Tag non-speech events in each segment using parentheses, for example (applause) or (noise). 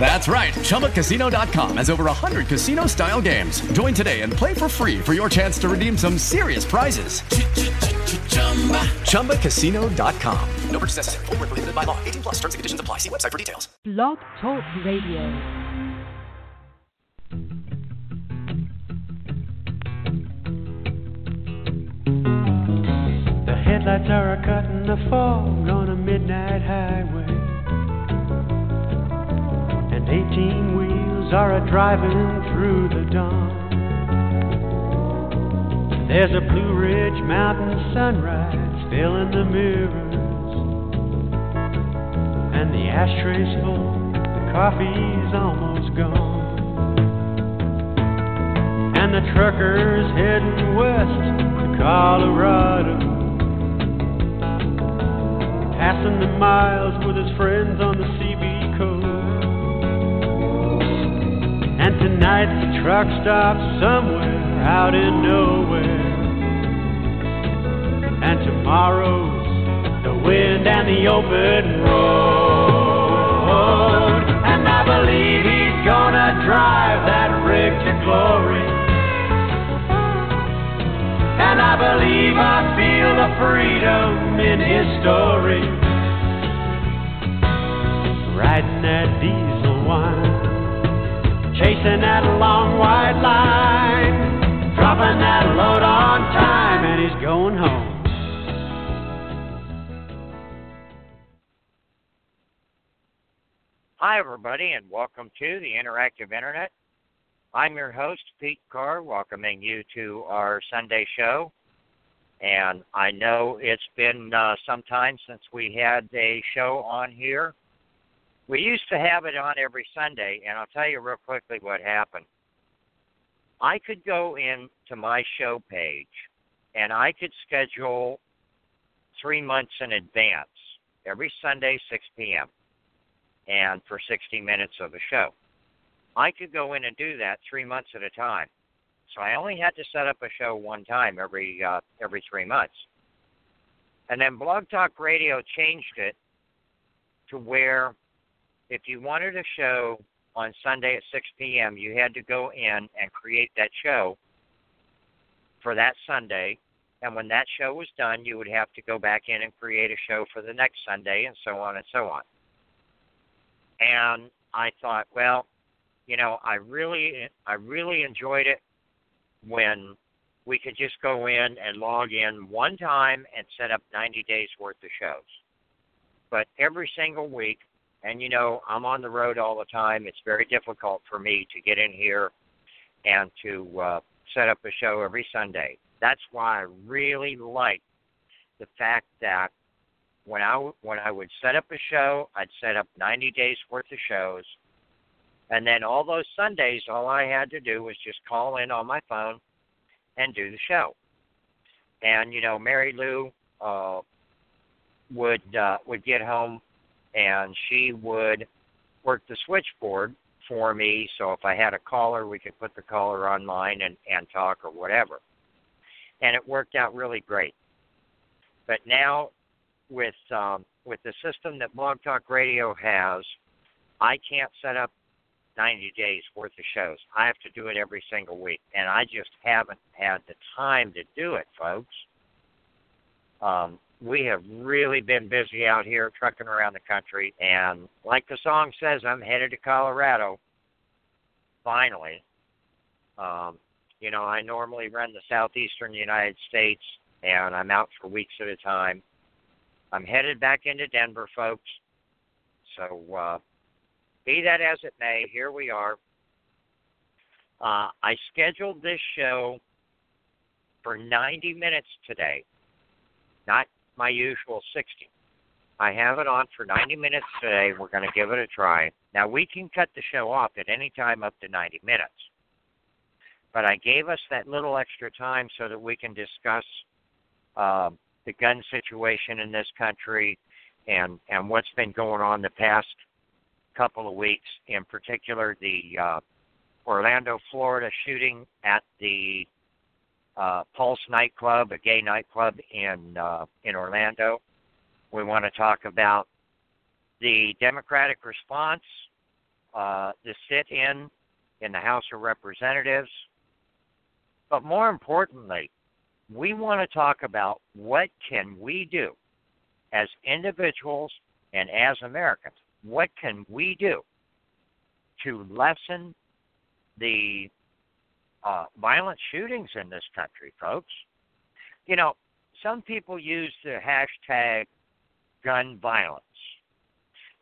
That's right. ChumbaCasino.com has over 100 casino style games. Join today and play for free for your chance to redeem some serious prizes. ChumbaCasino.com. No purchase necessary. Full prohibited by law. 18 plus terms and conditions apply. See website for details. Blog Talk Radio. The headlights are a cutting the fog on a midnight highway. 18 wheels are a driving through the dawn. There's a Blue Ridge Mountain sunrise filling the mirrors. And the ashtray's full, the coffee's almost gone. And the trucker's heading west to Colorado. Passing the miles with his friends on the CB coast. And tonight's the truck stop somewhere out in nowhere. And tomorrow's the wind and the open road. And I believe he's gonna drive that rig to glory. And I believe I feel the freedom in his story. Riding that diesel wine, chasing that long white line, dropping that load on time, and he's going home. Hi, everybody, and welcome to the Interactive Internet. I'm your host, Pete Carr, welcoming you to our Sunday show. And I know it's been uh, some time since we had a show on here. We used to have it on every Sunday, and I'll tell you real quickly what happened. I could go into my show page and I could schedule three months in advance, every Sunday, 6 p.m., and for 60 minutes of a show. I could go in and do that three months at a time. So I only had to set up a show one time every uh, every three months. And then Blog Talk Radio changed it to where if you wanted a show on Sunday at 6 p.m., you had to go in and create that show for that Sunday. And when that show was done, you would have to go back in and create a show for the next Sunday, and so on and so on. And I thought, well, you know, I really, I really enjoyed it when we could just go in and log in one time and set up 90 days worth of shows. But every single week, and you know, I'm on the road all the time. It's very difficult for me to get in here and to uh, set up a show every Sunday. That's why I really like the fact that when I when I would set up a show, I'd set up 90 days worth of shows, and then all those Sundays, all I had to do was just call in on my phone and do the show. And you know, Mary Lou uh, would uh, would get home, and she would work the switchboard for me. So if I had a caller, we could put the caller online and and talk or whatever. And it worked out really great. But now, with um, with the system that Blog Talk Radio has, I can't set up 90 days worth of shows. I have to do it every single week, and I just haven't had the time to do it, folks. Um, we have really been busy out here trucking around the country, and like the song says, I'm headed to Colorado. Finally, um, you know, I normally run the southeastern United States, and I'm out for weeks at a time. I'm headed back into Denver, folks. So uh, be that as it may, here we are. Uh, I scheduled this show for 90 minutes today, not my usual 60. I have it on for 90 minutes today. We're going to give it a try. Now, we can cut the show off at any time up to 90 minutes. But I gave us that little extra time so that we can discuss uh, the gun situation in this country and, and what's been going on the past couple of weeks, in particular the uh, Orlando, Florida shooting at the uh, Pulse nightclub, a gay nightclub in uh, in Orlando. We want to talk about the Democratic response, uh, the sit-in in the House of Representatives, but more importantly, we want to talk about what can we do as individuals and as Americans. What can we do to lessen the uh, violent shootings in this country, folks? You know, some people use the hashtag gun violence.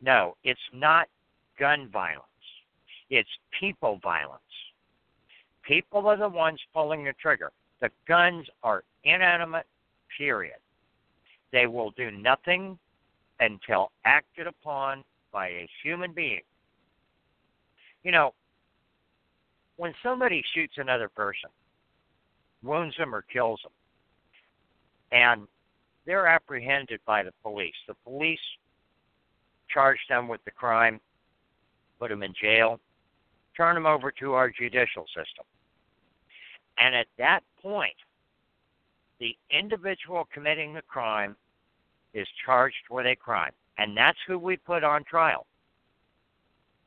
No, it's not gun violence. It's people violence. People are the ones pulling the trigger. The guns are inanimate, period. They will do nothing until acted upon by a human being. You know, when somebody shoots another person, wounds them or kills them, and they're apprehended by the police, the police charge them with the crime, put them in jail, turn them over to our judicial system. And at that point, the individual committing the crime is charged with a crime. And that's who we put on trial.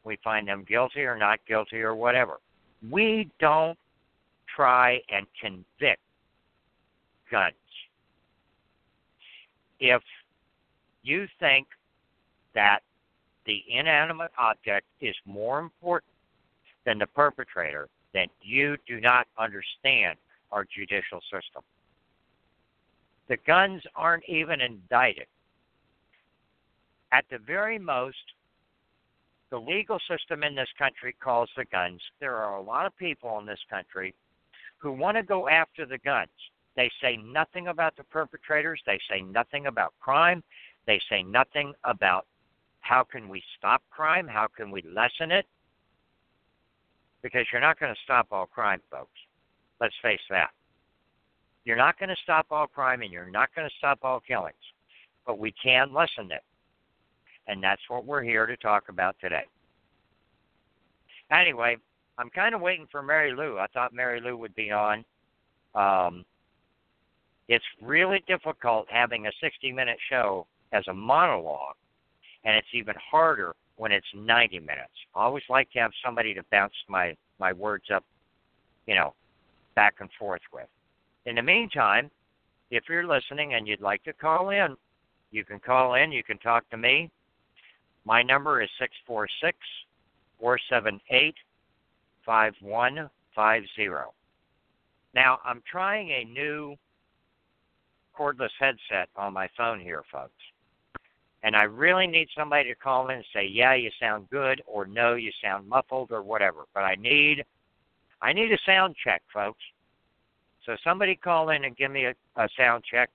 We find them guilty or not guilty or whatever. We don't try and convict guns. If you think that the inanimate object is more important than the perpetrator, then you do not understand our judicial system. The guns aren't even indicted. At the very most, the legal system in this country calls the guns. There are a lot of people in this country who want to go after the guns. They say nothing about the perpetrators. They say nothing about crime. They say nothing about how can we stop crime? How can we lessen it? Because you're not going to stop all crime, folks. Let's face that. You're not going to stop all crime and you're not going to stop all killings, but we can lessen it. And that's what we're here to talk about today. Anyway, I'm kind of waiting for Mary Lou. I thought Mary Lou would be on. Um, it's really difficult having a 60 minute show as a monologue, and it's even harder when it's 90 minutes. I always like to have somebody to bounce my, my words up, you know, back and forth with. In the meantime, if you're listening and you'd like to call in, you can call in. You can talk to me. My number is 646 478 5150. Now, I'm trying a new cordless headset on my phone here, folks. And I really need somebody to call in and say, "Yeah, you sound good," or "No, you sound muffled," or whatever. But I need, I need a sound check, folks. So somebody call in and give me a, a sound check.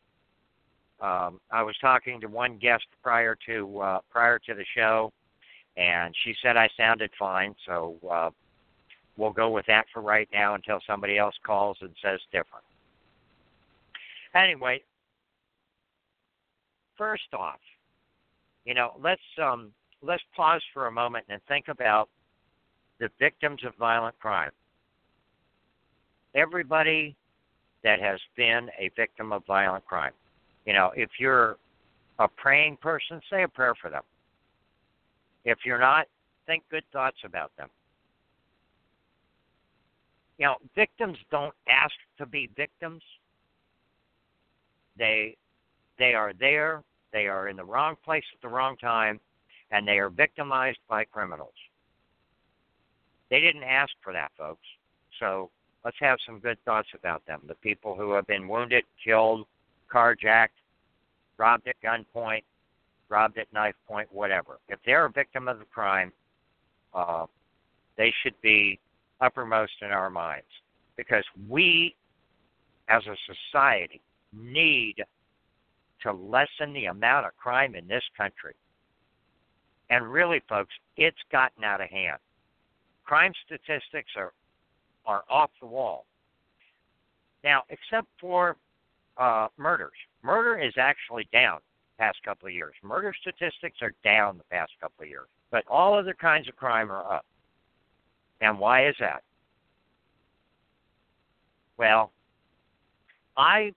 Um, I was talking to one guest prior to uh, prior to the show, and she said I sounded fine. So uh, we'll go with that for right now until somebody else calls and says different. Anyway, first off, you know, let's um, let's pause for a moment and think about the victims of violent crime. Everybody that has been a victim of violent crime. You know, if you're a praying person, say a prayer for them. If you're not, think good thoughts about them. You know, victims don't ask to be victims. They they are there, they are in the wrong place at the wrong time, and they are victimized by criminals. They didn't ask for that, folks. So let's have some good thoughts about them. The people who have been wounded, killed, carjacked, robbed at gunpoint, robbed at knife point, whatever. If they're a victim of the crime, uh, they should be uppermost in our minds because we, as a society, need to lessen the amount of crime in this country. And really, folks, it's gotten out of hand. Crime statistics are are off the wall. Now, except for uh, murders, murder is actually down the past couple of years. Murder statistics are down the past couple of years, but all other kinds of crime are up. And why is that? Well, I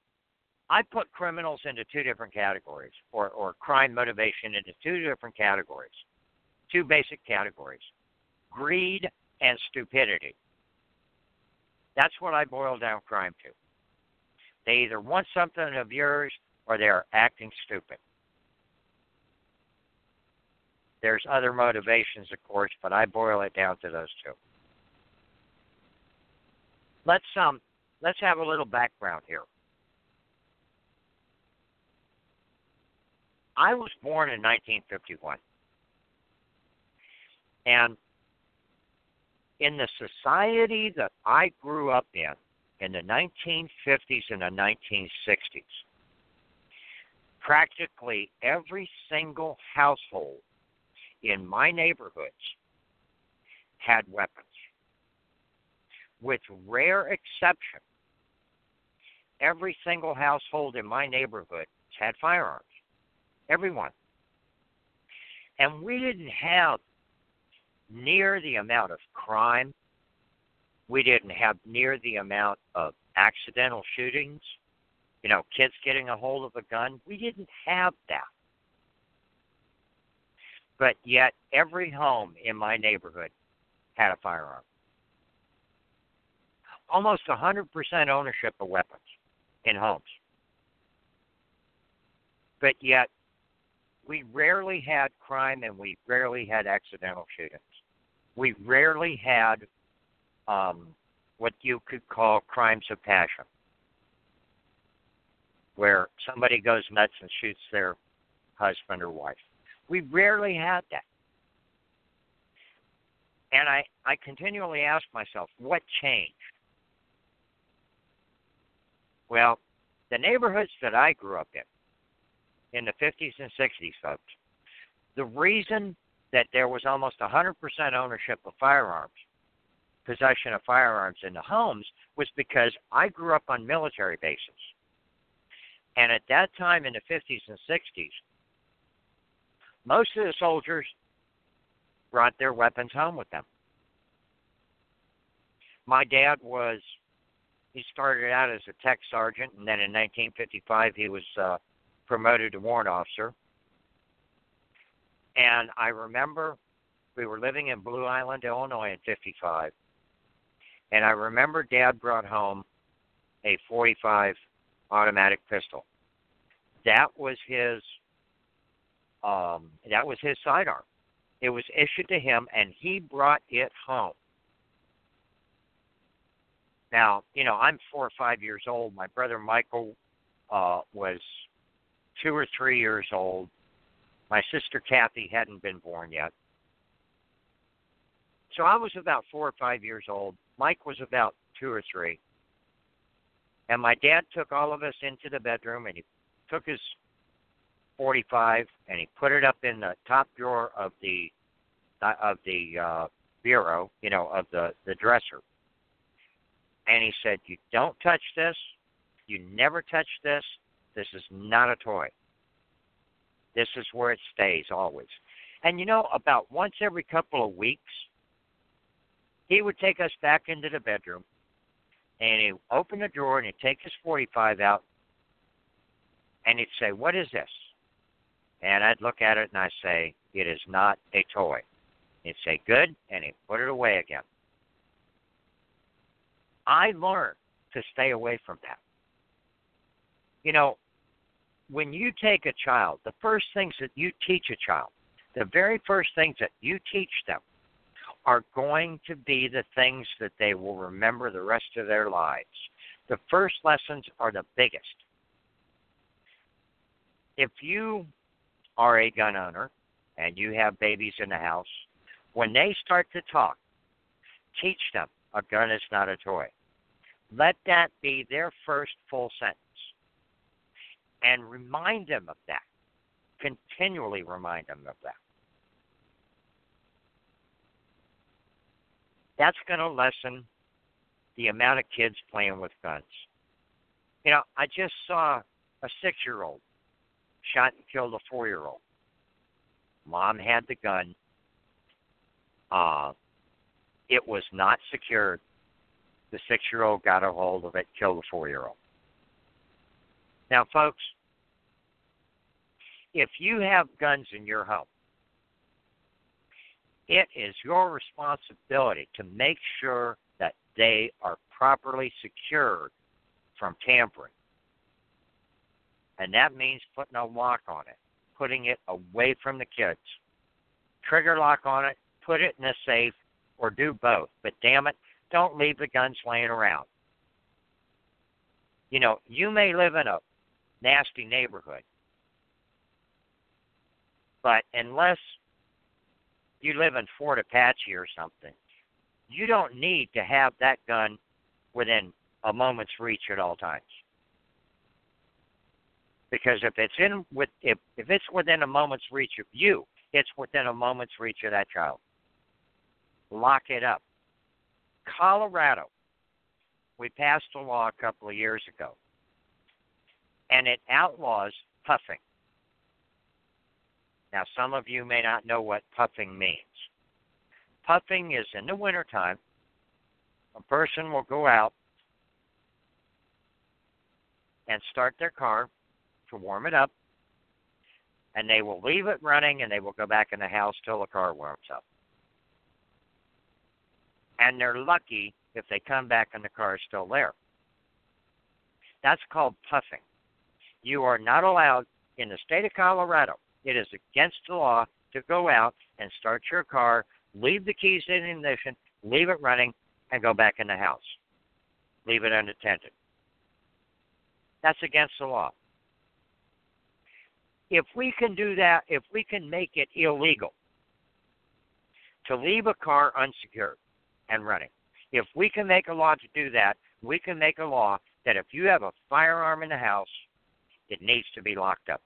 I put criminals into two different categories, or, or crime motivation into two different categories, two basic categories greed and stupidity. That's what I boil down crime to. They either want something of yours or they're acting stupid. There's other motivations, of course, but I boil it down to those two. Let's um let's have a little background here. I was born in 1951. And in the society that I grew up in, in the 1950s and the 1960s, practically every single household in my neighborhoods had weapons. With rare exception, every single household in my neighborhood had firearms. Everyone. And we didn't have near the amount of crime. We didn't have near the amount of accidental shootings. You know, kids getting a hold of a gun. We didn't have that. But yet, every home in my neighborhood had a firearm. Almost 100% ownership of weapons in homes. But yet, we rarely had crime and we rarely had accidental shootings. We rarely had um, what you could call crimes of passion, where somebody goes nuts and shoots their husband or wife. We rarely had that. And I, I continually ask myself, what changed? Well, the neighborhoods that I grew up in, in the 50s and 60s, folks. The reason that there was almost 100% ownership of firearms, possession of firearms in the homes, was because I grew up on military bases. And at that time in the 50s and 60s, most of the soldiers brought their weapons home with them. My dad was, he started out as a tech sergeant, and then in 1955 he was uh, promoted to warrant officer. And I remember we were living in Blue Island, Illinois in 55. And I remember Dad brought home a 45 automatic pistol. That was his um that was his sidearm. It was issued to him and he brought it home. Now, you know, I'm 4 or 5 years old. My brother Michael uh was two or three years old. My sister Kathy hadn't been born yet. So I was about four or five years old. Mike was about two or three. And my dad took all of us into the bedroom and he took his 45 and he put it up in the top drawer of the of the uh bureau, you know, of the the dresser. And he said, "You don't touch this. You never touch this. This is not a toy. This is where it stays always. And you know, about once every couple of weeks, he would take us back into the bedroom and he'd open the drawer and he'd take his 45 out and he'd say, What is this? And I'd look at it and I'd say, It is not a toy. He'd say, Good, and he'd put it away again. I learned to stay away from that. You know, when you take a child, the first things that you teach a child, the very first things that you teach them are going to be the things that they will remember the rest of their lives. The first lessons are the biggest. If you are a gun owner and you have babies in the house, when they start to talk, teach them a gun is not a toy. Let that be their first full sentence and remind them of that. Continually remind them of that. That's going to lessen the amount of kids playing with guns. You know, I just saw a six year old shot and killed a four year old. Mom had the gun. Uh, it was not secured. The six year old got a hold of it, killed the four year old. Now, folks, if you have guns in your home, it is your responsibility to make sure that they are properly secured from tampering. And that means putting a lock on it, putting it away from the kids. Trigger lock on it, put it in a safe, or do both. But damn it, don't leave the guns laying around. You know, you may live in a nasty neighborhood, but unless you live in Fort Apache or something, you don't need to have that gun within a moment's reach at all times. Because if it's in with if if it's within a moment's reach of you, it's within a moment's reach of that child. Lock it up. Colorado, we passed a law a couple of years ago, and it outlaws puffing. Now, some of you may not know what puffing means. Puffing is in the wintertime, a person will go out and start their car to warm it up, and they will leave it running and they will go back in the house till the car warms up. And they're lucky if they come back and the car is still there. That's called puffing. You are not allowed in the state of Colorado. It is against the law to go out and start your car, leave the keys in the ignition, leave it running, and go back in the house. Leave it unattended. That's against the law. If we can do that, if we can make it illegal to leave a car unsecured and running, if we can make a law to do that, we can make a law that if you have a firearm in the house, it needs to be locked up.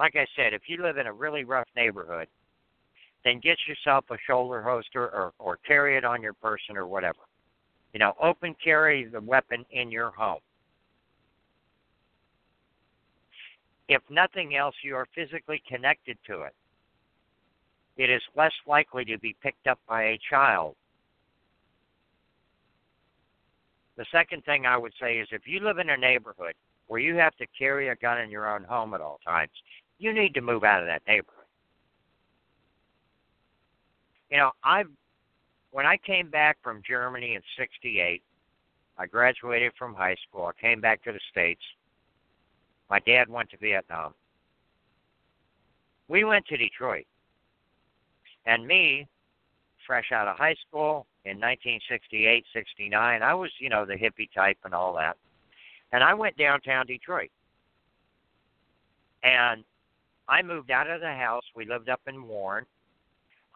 Like I said, if you live in a really rough neighborhood, then get yourself a shoulder holster or, or carry it on your person or whatever. You know, open carry the weapon in your home. If nothing else, you are physically connected to it. It is less likely to be picked up by a child. The second thing I would say is if you live in a neighborhood where you have to carry a gun in your own home at all times, you need to move out of that neighborhood. You know, I when I came back from Germany in 68, I graduated from high school. I came back to the States. My dad went to Vietnam. We went to Detroit. And me, fresh out of high school in 1968, 69, I was, you know, the hippie type and all that. And I went downtown Detroit. And I moved out of the house. We lived up in Warren.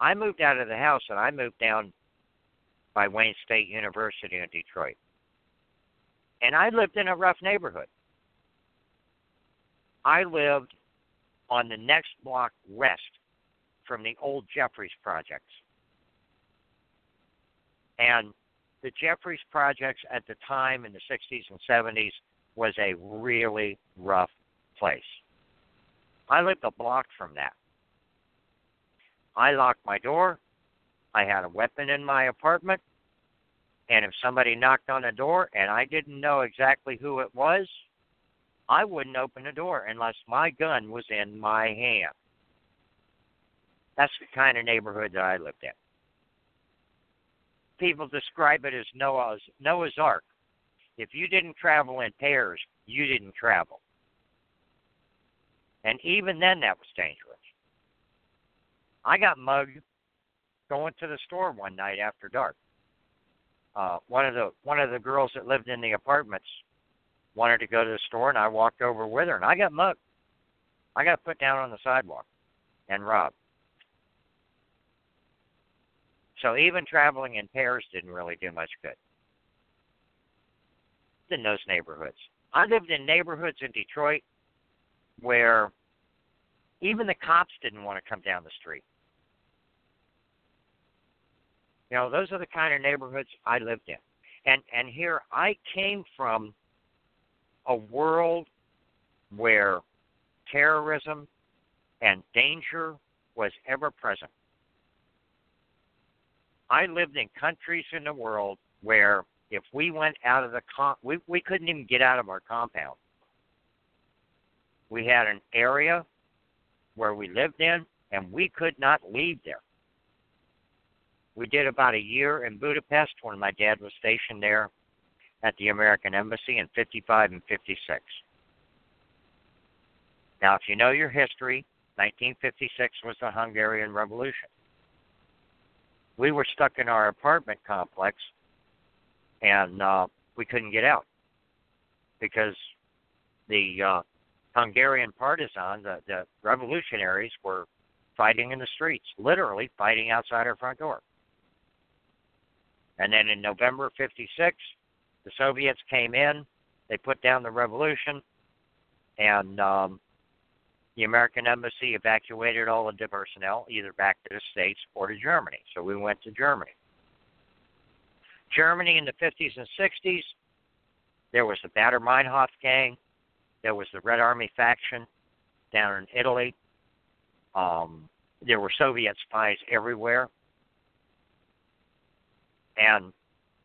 I moved out of the house and I moved down by Wayne State University in Detroit. And I lived in a rough neighborhood. I lived on the next block west from the old Jeffries projects. And the Jeffries projects at the time in the 60s and 70s was a really rough place. I lived a block from that. I locked my door. I had a weapon in my apartment. And if somebody knocked on the door and I didn't know exactly who it was, I wouldn't open the door unless my gun was in my hand. That's the kind of neighborhood that I lived in. People describe it as Noah's Noah's Ark. If you didn't travel in pairs, you didn't travel. And even then that was dangerous. I got mugged going to the store one night after dark. Uh, one of the one of the girls that lived in the apartments wanted to go to the store, and I walked over with her, and I got mugged. I got put down on the sidewalk and robbed. So even traveling in pairs didn't really do much good in those neighborhoods. I lived in neighborhoods in Detroit where even the cops didn't want to come down the street. You know, those are the kind of neighborhoods I lived in. And and here I came from a world where terrorism and danger was ever present. I lived in countries in the world where if we went out of the com- we we couldn't even get out of our compound. We had an area where we lived in and we could not leave there. We did about a year in Budapest when my dad was stationed there at the American Embassy in 55 and 56. Now, if you know your history, 1956 was the Hungarian Revolution. We were stuck in our apartment complex and uh, we couldn't get out because the uh, Hungarian partisan, the, the revolutionaries, were fighting in the streets, literally fighting outside our front door. And then in November 56, the Soviets came in, they put down the revolution, and um, the American embassy evacuated all of the personnel either back to the States or to Germany. So we went to Germany. Germany in the 50s and 60s, there was the Baader Meinhof gang, there was the Red Army faction down in Italy. Um, there were Soviet spies everywhere. And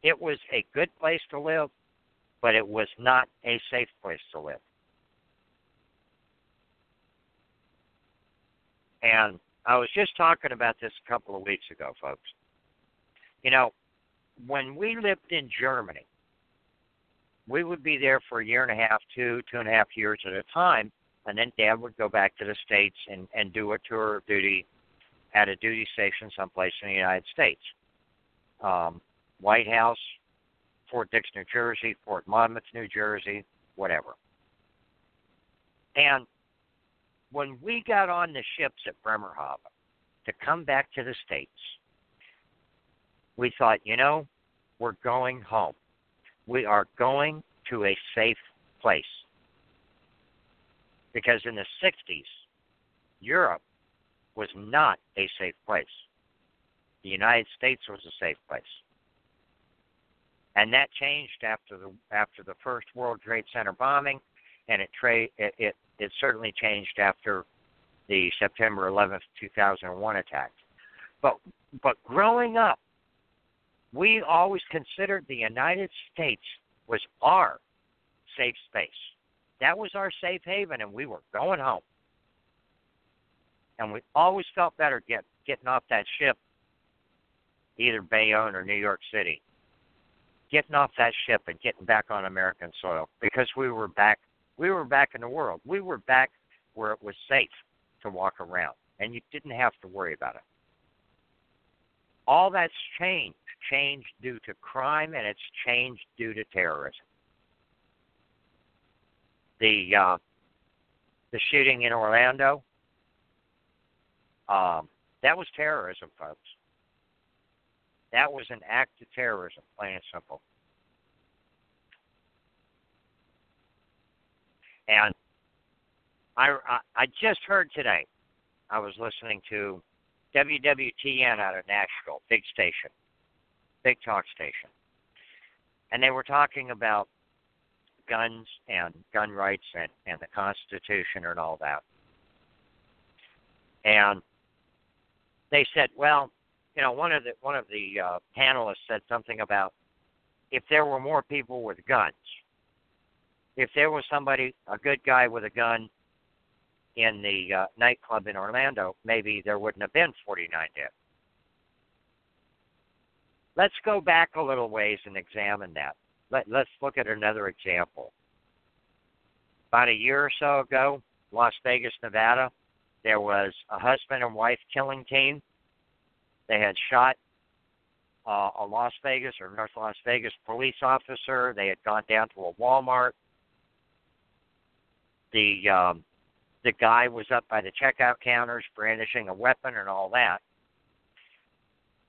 it was a good place to live, but it was not a safe place to live. And I was just talking about this a couple of weeks ago, folks. You know, when we lived in Germany, we would be there for a year and a half, two, two and a half years at a time, and then Dad would go back to the States and, and do a tour of duty at a duty station someplace in the United States. Um, White House, Fort Dix, New Jersey, Fort Monmouth, New Jersey, whatever. And when we got on the ships at Bremerhaven to come back to the States, we thought, you know, we're going home. We are going to a safe place. Because in the 60s, Europe was not a safe place. The United States was a safe place. And that changed after the after the first World Trade Center bombing, and it tra- it, it it certainly changed after the September 11th, 2001 attack. But but growing up, we always considered the United States was our safe space. That was our safe haven, and we were going home. And we always felt better get, getting off that ship, either Bayonne or New York City, getting off that ship and getting back on American soil because we were back. We were back in the world. We were back where it was safe to walk around, and you didn't have to worry about it. All that's changed changed due to crime and it's changed due to terrorism. The uh, the shooting in Orlando, um, that was terrorism, folks. That was an act of terrorism, plain and simple. And I, I, I just heard today. I was listening to WWTN out of Nashville, big station, big talk station, and they were talking about guns and gun rights and, and the Constitution and all that. And they said, well, you know, one of the one of the uh, panelists said something about if there were more people with guns, if there was somebody, a good guy with a gun in the uh, nightclub in Orlando, maybe there wouldn't have been 49 dead. Let's go back a little ways and examine that. Let, let's look at another example. About a year or so ago, Las Vegas, Nevada, there was a husband and wife killing team. They had shot uh, a Las Vegas or North Las Vegas police officer. They had gone down to a Walmart. The um, the guy was up by the checkout counters brandishing a weapon and all that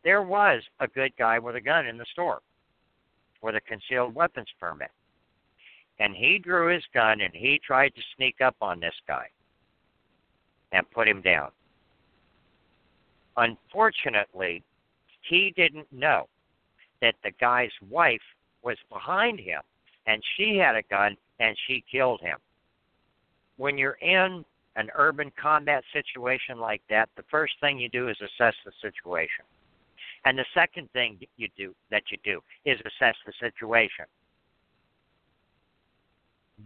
there was a good guy with a gun in the store with a concealed weapons permit. And he drew his gun and he tried to sneak up on this guy and put him down. Unfortunately, he didn't know that the guy's wife was behind him and she had a gun and she killed him. When you're in an urban combat situation like that, the first thing you do is assess the situation. And the second thing you do that you do is assess the situation.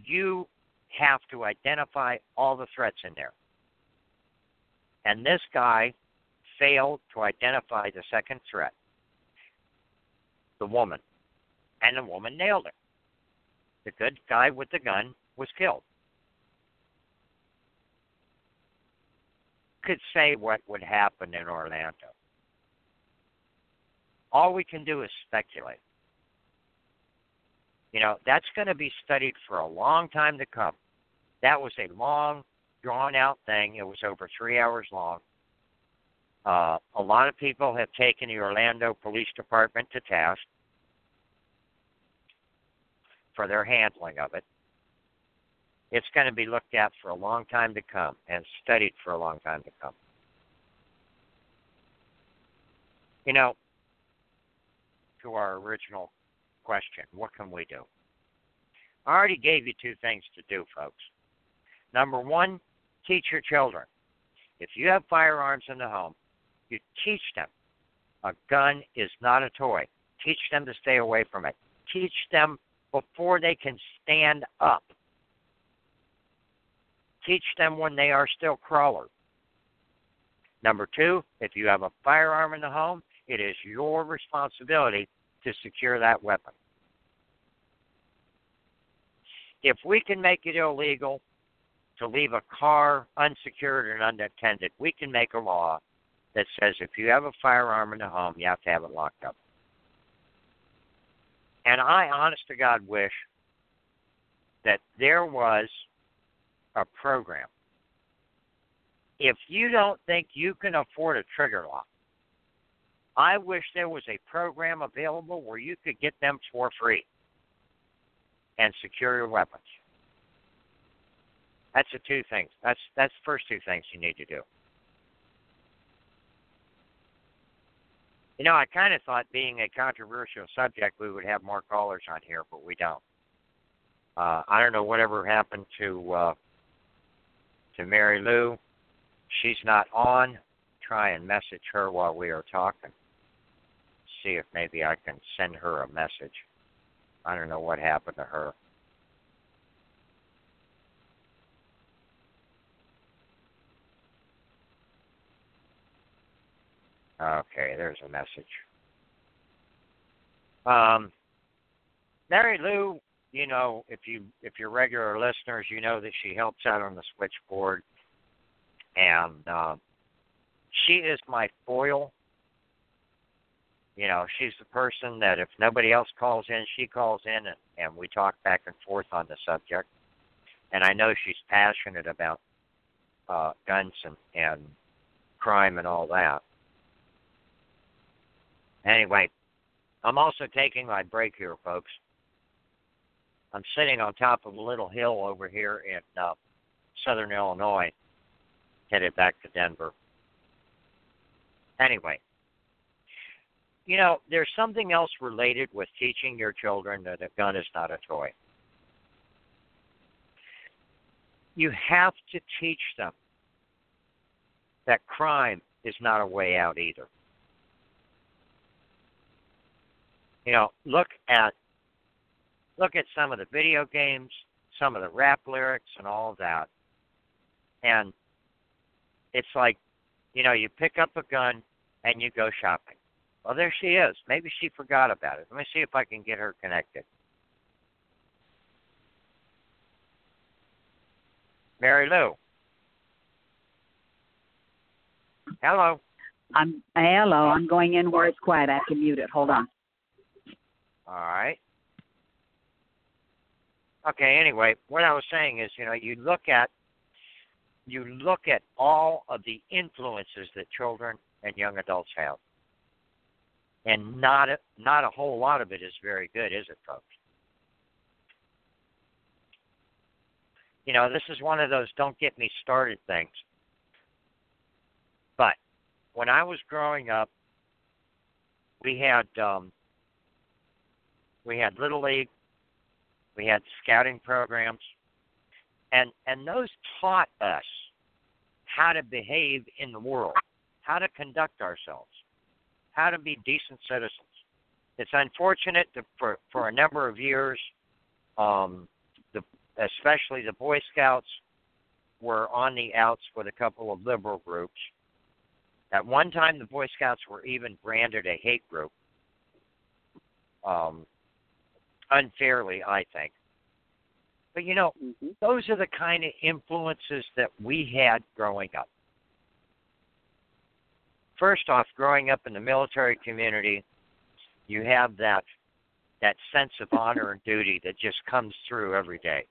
You have to identify all the threats in there. And this guy failed to identify the second threat the woman. And the woman nailed it. The good guy with the gun was killed. Could say what would happen in Orlando. All we can do is speculate. You know, that's going to be studied for a long time to come. That was a long, drawn out thing. It was over three hours long. Uh, a lot of people have taken the Orlando Police Department to task for their handling of it. It's going to be looked at for a long time to come and studied for a long time to come. You know, to our original question, what can we do? I already gave you two things to do, folks. Number one, teach your children. If you have firearms in the home, you teach them a gun is not a toy. Teach them to stay away from it. Teach them before they can stand up. Teach them when they are still crawlers. Number two, if you have a firearm in the home, it is your responsibility to secure that weapon. If we can make it illegal to leave a car unsecured and unattended, we can make a law that says if you have a firearm in the home, you have to have it locked up. And I, honest to God, wish that there was a program. If you don't think you can afford a trigger lock, I wish there was a program available where you could get them for free and secure your weapons. That's the two things. That's that's the first two things you need to do. You know, I kind of thought being a controversial subject, we would have more callers on here, but we don't. Uh, I don't know whatever happened to uh, to Mary Lou. She's not on. Try and message her while we are talking. See if maybe I can send her a message. I don't know what happened to her. Okay, there's a message. Um, Mary Lou, you know, if you if you're regular listeners, you know that she helps out on the switchboard, and uh, she is my foil. You know, she's the person that if nobody else calls in, she calls in, and, and we talk back and forth on the subject. And I know she's passionate about uh, guns and, and crime and all that. Anyway, I'm also taking my break here, folks. I'm sitting on top of a little hill over here in uh, southern Illinois, headed back to Denver. Anyway, you know, there's something else related with teaching your children that a gun is not a toy. You have to teach them that crime is not a way out either. you know, look at look at some of the video games, some of the rap lyrics and all of that. And it's like, you know, you pick up a gun and you go shopping. Well, there she is. Maybe she forgot about it. Let me see if I can get her connected. Mary Lou. Hello. I'm hello. I'm going in where it's quiet. I have to mute it. Hold on. All right. Okay, anyway, what I was saying is, you know, you look at you look at all of the influences that children and young adults have. And not a, not a whole lot of it is very good, is it, folks? You know, this is one of those don't get me started things. But when I was growing up, we had um, we had little league, we had scouting programs, and and those taught us how to behave in the world, how to conduct ourselves, how to be decent citizens. It's unfortunate that for for a number of years, um, the especially the Boy Scouts were on the outs with a couple of liberal groups. At one time, the Boy Scouts were even branded a hate group. Um, unfairly, I think. But you know, Mm-hmm. those are the kind of influences that we had growing up. First off, growing up in the military community, you have that that sense of honor and duty that just comes through every day.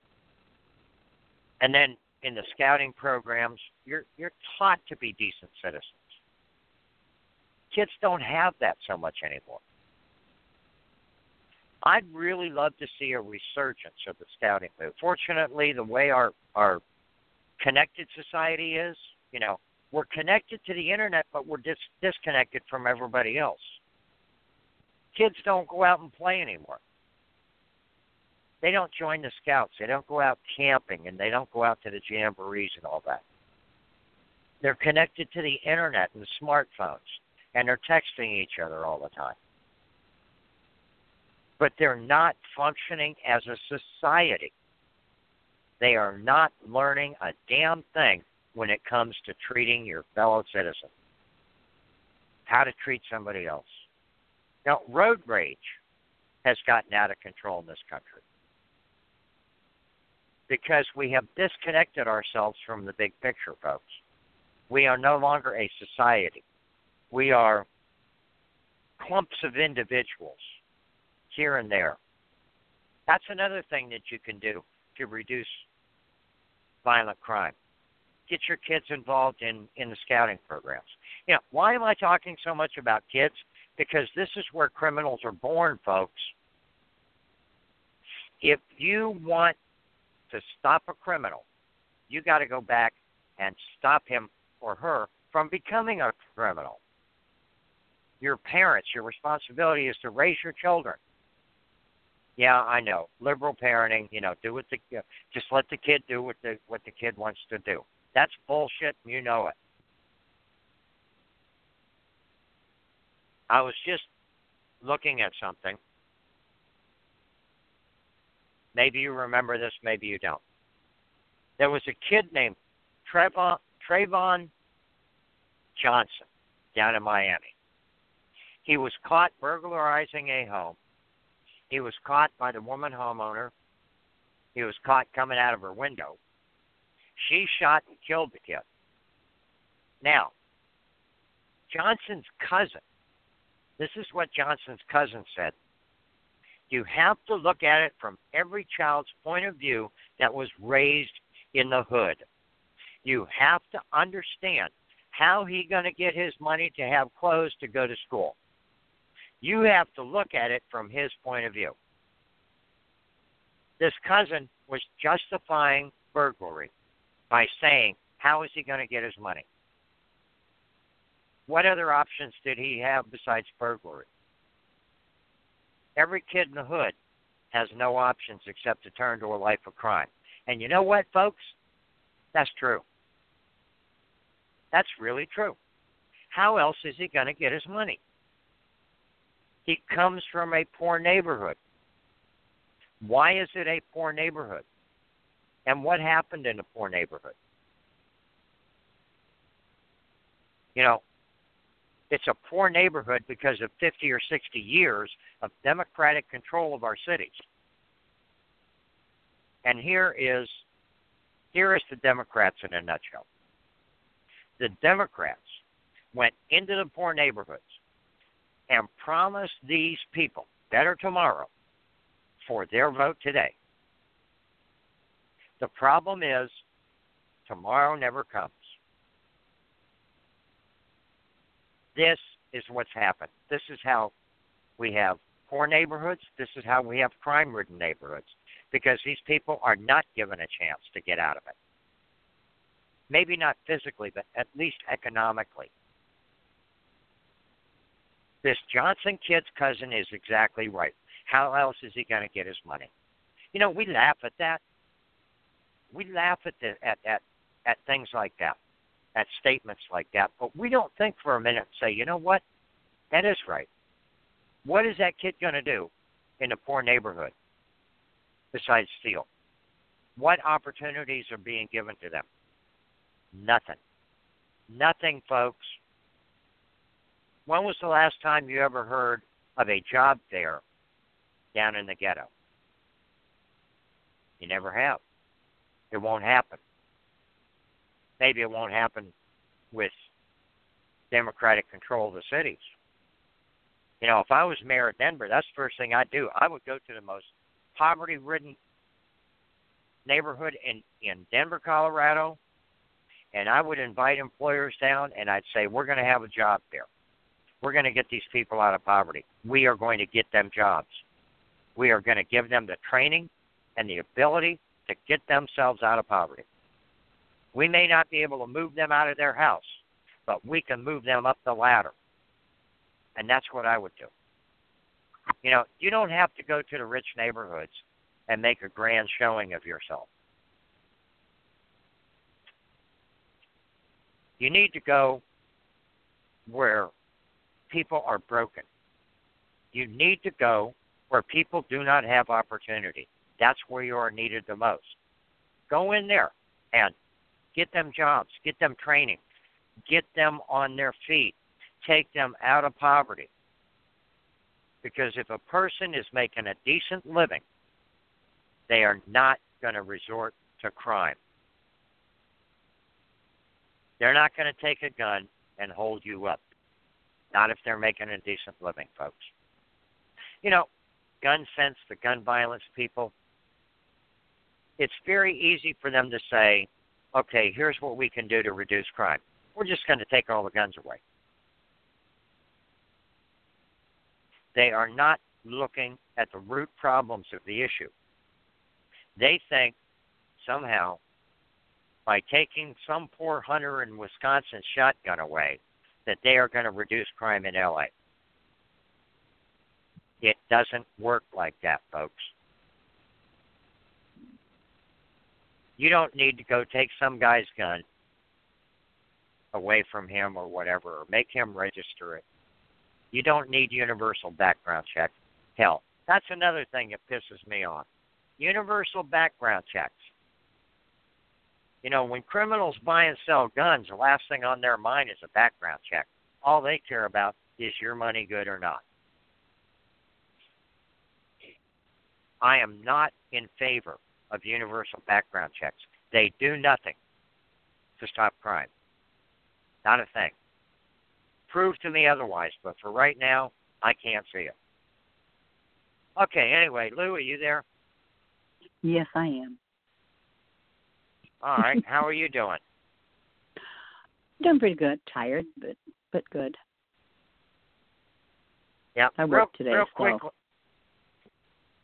And then in the scouting programs, you're you're taught to be decent citizens. Kids don't have that so much anymore. I'd really love to see a resurgence of the scouting movement. Fortunately, the way our our connected society is, you know, we're connected to the internet, but we're dis- disconnected from everybody else. Kids don't go out and play anymore. They don't join the scouts. They don't go out camping, and they don't go out to the jamborees and all that. They're connected to the internet and the smartphones, and they're texting each other all the time but they're not functioning as a society. They are not learning a damn thing when it comes to treating your fellow citizen, how to treat somebody else. Now, road rage has gotten out of control in this country because we have disconnected ourselves from the big picture, folks. We are no longer a society. We are clumps of individuals here and there. That's another thing that you can do to reduce violent crime. Get your kids involved in, in the scouting programs. You know, why am I talking so much about kids? Because this is where criminals are born, folks. If you want to stop a criminal, you got to go back and stop him or her from becoming a criminal. Your parents, your responsibility is to raise your children yeah, I know. Liberal parenting, you know, do what the just let the kid do what the what the kid wants to do. That's bullshit, and you know it. I was just looking at something. Maybe you remember this, maybe you don't. There was a kid named Trevon Trayvon Johnson down in Miami. He was caught burglarizing a home he was caught by the woman homeowner. He was caught coming out of her window. She shot and killed the kid. Now, Johnson's cousin, this is what Johnson's cousin said. You have to look at it from every child's point of view that was raised in the hood. You have to understand how he going to get his money to have clothes to go to school. You have to look at it from his point of view. This cousin was justifying burglary by saying, How is he going to get his money? What other options did he have besides burglary? Every kid in the hood has no options except to turn to a life of crime. And you know what, folks? That's true. That's really true. How else is he going to get his money? He comes from a poor neighborhood. Why is it a poor neighborhood? And what happened in a poor neighborhood? You know, it's a poor neighborhood because of 50 or 60 years of democratic control of our cities. And here is here is the Democrats in a nutshell. The Democrats went into the poor neighborhoods and promised these people better tomorrow for their vote today. The problem is tomorrow never comes. This is what's happened. This is how we have poor neighborhoods. This is how we have crime ridden neighborhoods because these people are not given a chance to get out of it. Maybe not physically, but at least economically. This Johnson kid's cousin is exactly right. How else is he going to get his money? You know, we laugh at that. We laugh at the, at at at things like that. at statements like that, but we don't think for a minute and say, you know what? That is right. What is that kid going to do in a poor neighborhood besides steal? What opportunities are being given to them? Nothing. Nothing, folks. When was the last time you ever heard of a job fair down in the ghetto? You never have. It won't happen. Maybe it won't happen with Democratic control of the cities. You know, if I was mayor of Denver, that's the first thing I'd do. I would go to the most poverty ridden neighborhood in, in Denver, Colorado, and I would invite employers down and I'd say, We're going to have a job fair. We're going to get these people out of poverty. We are going to get them jobs. We are going to give them the training and the ability to get themselves out of poverty. We may not be able to move them out of their house, but we can move them up the ladder. And that's what I would do. You know, you don't have to go to the rich neighborhoods and make a grand showing of yourself. You need to go where people are broken. You need to go where people do not have opportunity. That's where you are needed the most. Go in there and get them jobs, get them training, get them on their feet, take them out of poverty. Because if a person is making a decent living, they are not going to resort to crime. They're not going to take a gun and hold you up. Not if they're making a decent living, folks. You know, gun sense, the gun violence people, it's very easy for them to say, okay, here's what we can do to reduce crime. We're just going to take all the guns away. They are not looking at the root problems of the issue. They think somehow by taking some poor hunter in Wisconsin shotgun away that they are going to reduce crime in LA. It doesn't work like that, folks. You don't need to go take some guy's gun away from him or whatever, or make him register it. You don't need universal background check. Hell, that's another thing that pisses me off. Universal background checks. You know, when criminals buy and sell guns, the last thing on their mind is a background check. All they care about is your money good or not. I am not in favor of universal background checks. They do nothing to stop crime. Not a thing. Prove to me otherwise, but for right now, I can't see it. Okay, anyway, Lou, are you there? Yes, I am. All right, (laughs) how are you doing? Doing pretty good. Tired, but but good. Yeah, I worked today, real so- quickly.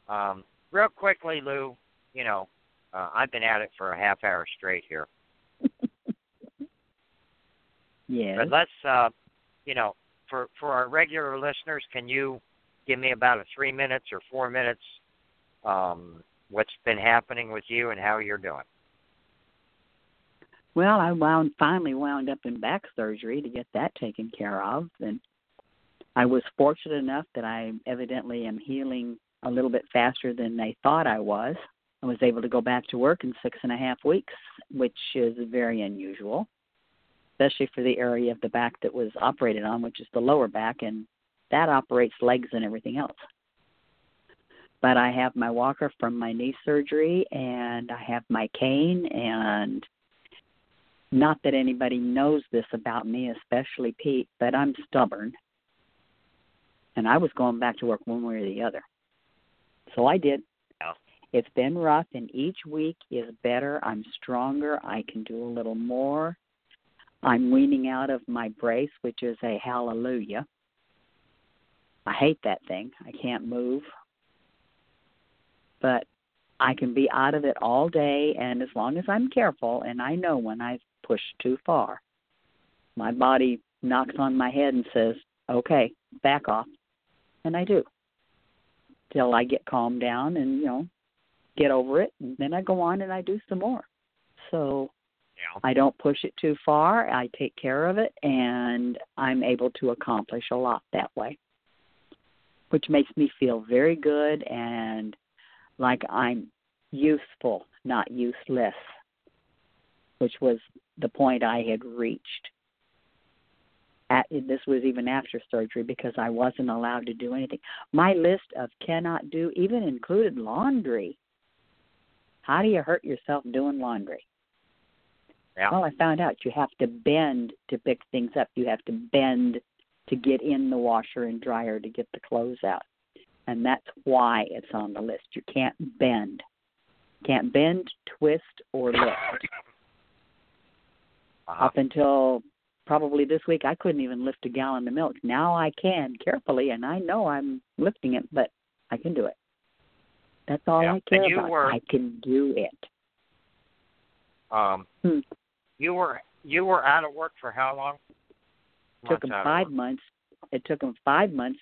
Um, real quickly, Lou. You know, uh, I've been at it for a half hour straight here. (laughs) yeah. But let's, uh, you know, for for our regular listeners, can you give me about a three minutes or four minutes? Um, what's been happening with you and how you're doing? Well, I wound finally wound up in back surgery to get that taken care of, and I was fortunate enough that I evidently am healing a little bit faster than they thought I was. I was able to go back to work in six and a half weeks, which is very unusual, especially for the area of the back that was operated on, which is the lower back, and that operates legs and everything else. But I have my walker from my knee surgery, and I have my cane, and not that anybody knows this about me, especially Pete, but I'm stubborn. And I was going back to work one way or the other. So I did. It's been rough, and each week is better. I'm stronger. I can do a little more. I'm weaning out of my brace, which is a hallelujah. I hate that thing. I can't move. But I can be out of it all day, and as long as I'm careful, and I know when I've pushed too far, my body knocks on my head and says, "Okay, back off," and I do till I get calmed down and you know get over it, and then I go on and I do some more. So Yeah. I don't push it too far. I take care of it, and I'm able to accomplish a lot that way, which makes me feel very good and like I'm useful, not useless, which was the point I had reached. At, this was even after surgery because I wasn't allowed to do anything. My list of cannot do even included laundry. How do you hurt yourself doing laundry? Yeah. Well, I found out you have to bend to pick things up. You have to bend to get in the washer and dryer to get the clothes out. And that's why it's on the list. You can't bend. Can't bend, twist, or lift. Uh-huh. Up until probably this week, I couldn't even lift a gallon of milk. Now I can carefully, and I know I'm lifting it, but I can do it. That's all Yeah. I care about. were- I can do it. Um, Hmm. you were you were out of work for how long? took Months him five months. It took him five months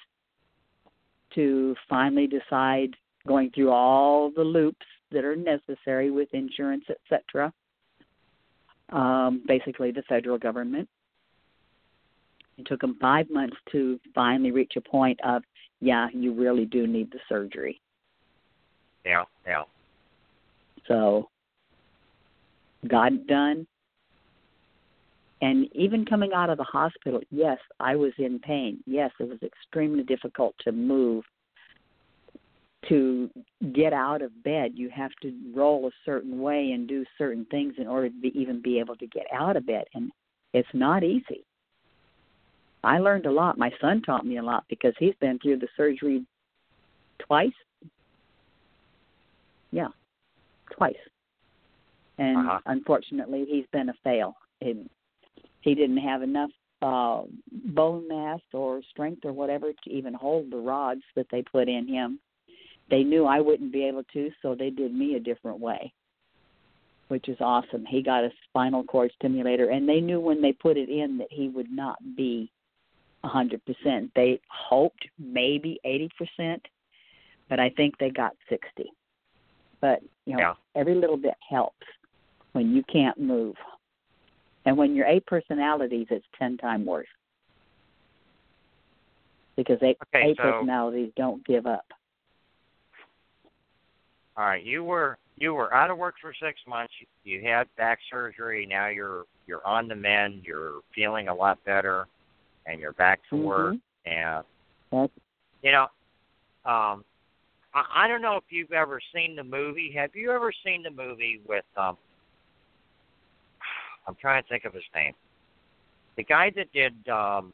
to finally decide, going through all the loops that are necessary with insurance, etc. Um, basically, the federal government. It took him five months to finally reach a point of, yeah, you really do need the surgery. Yeah, yeah. So, got done. And even coming out of the hospital, yes, I was in pain. Yes, it was extremely difficult to move. To get out of bed, you have to roll a certain way and do certain things in order to be, even be able to get out of bed. And it's not easy. I learned a lot. My son taught me a lot because he's been through the surgery twice. Yeah, twice. And Uh-huh. unfortunately, he's been a fail. He, he didn't have enough uh, bone mass or strength or whatever to even hold the rods that they put in him. They knew I wouldn't be able to, so they did me a different way, which is awesome. He got a spinal cord stimulator, and they knew when they put it in that he would not be a 100%. They hoped maybe 80%, but I think they got 60. But, you know, Yeah. every little bit helps when you can't move. And when you're eight personalities, it's 10 times worse. Because A, Okay, A so- personalities don't give up. All right, you were you were out of work for six months. You, you had back surgery. Now you're you're on the mend. You're feeling a lot better, and you're back to work. And That's, you know, um, I, I don't know if you've ever seen the movie. Have you ever seen the movie with um? I'm trying to think of his name. The guy that did um,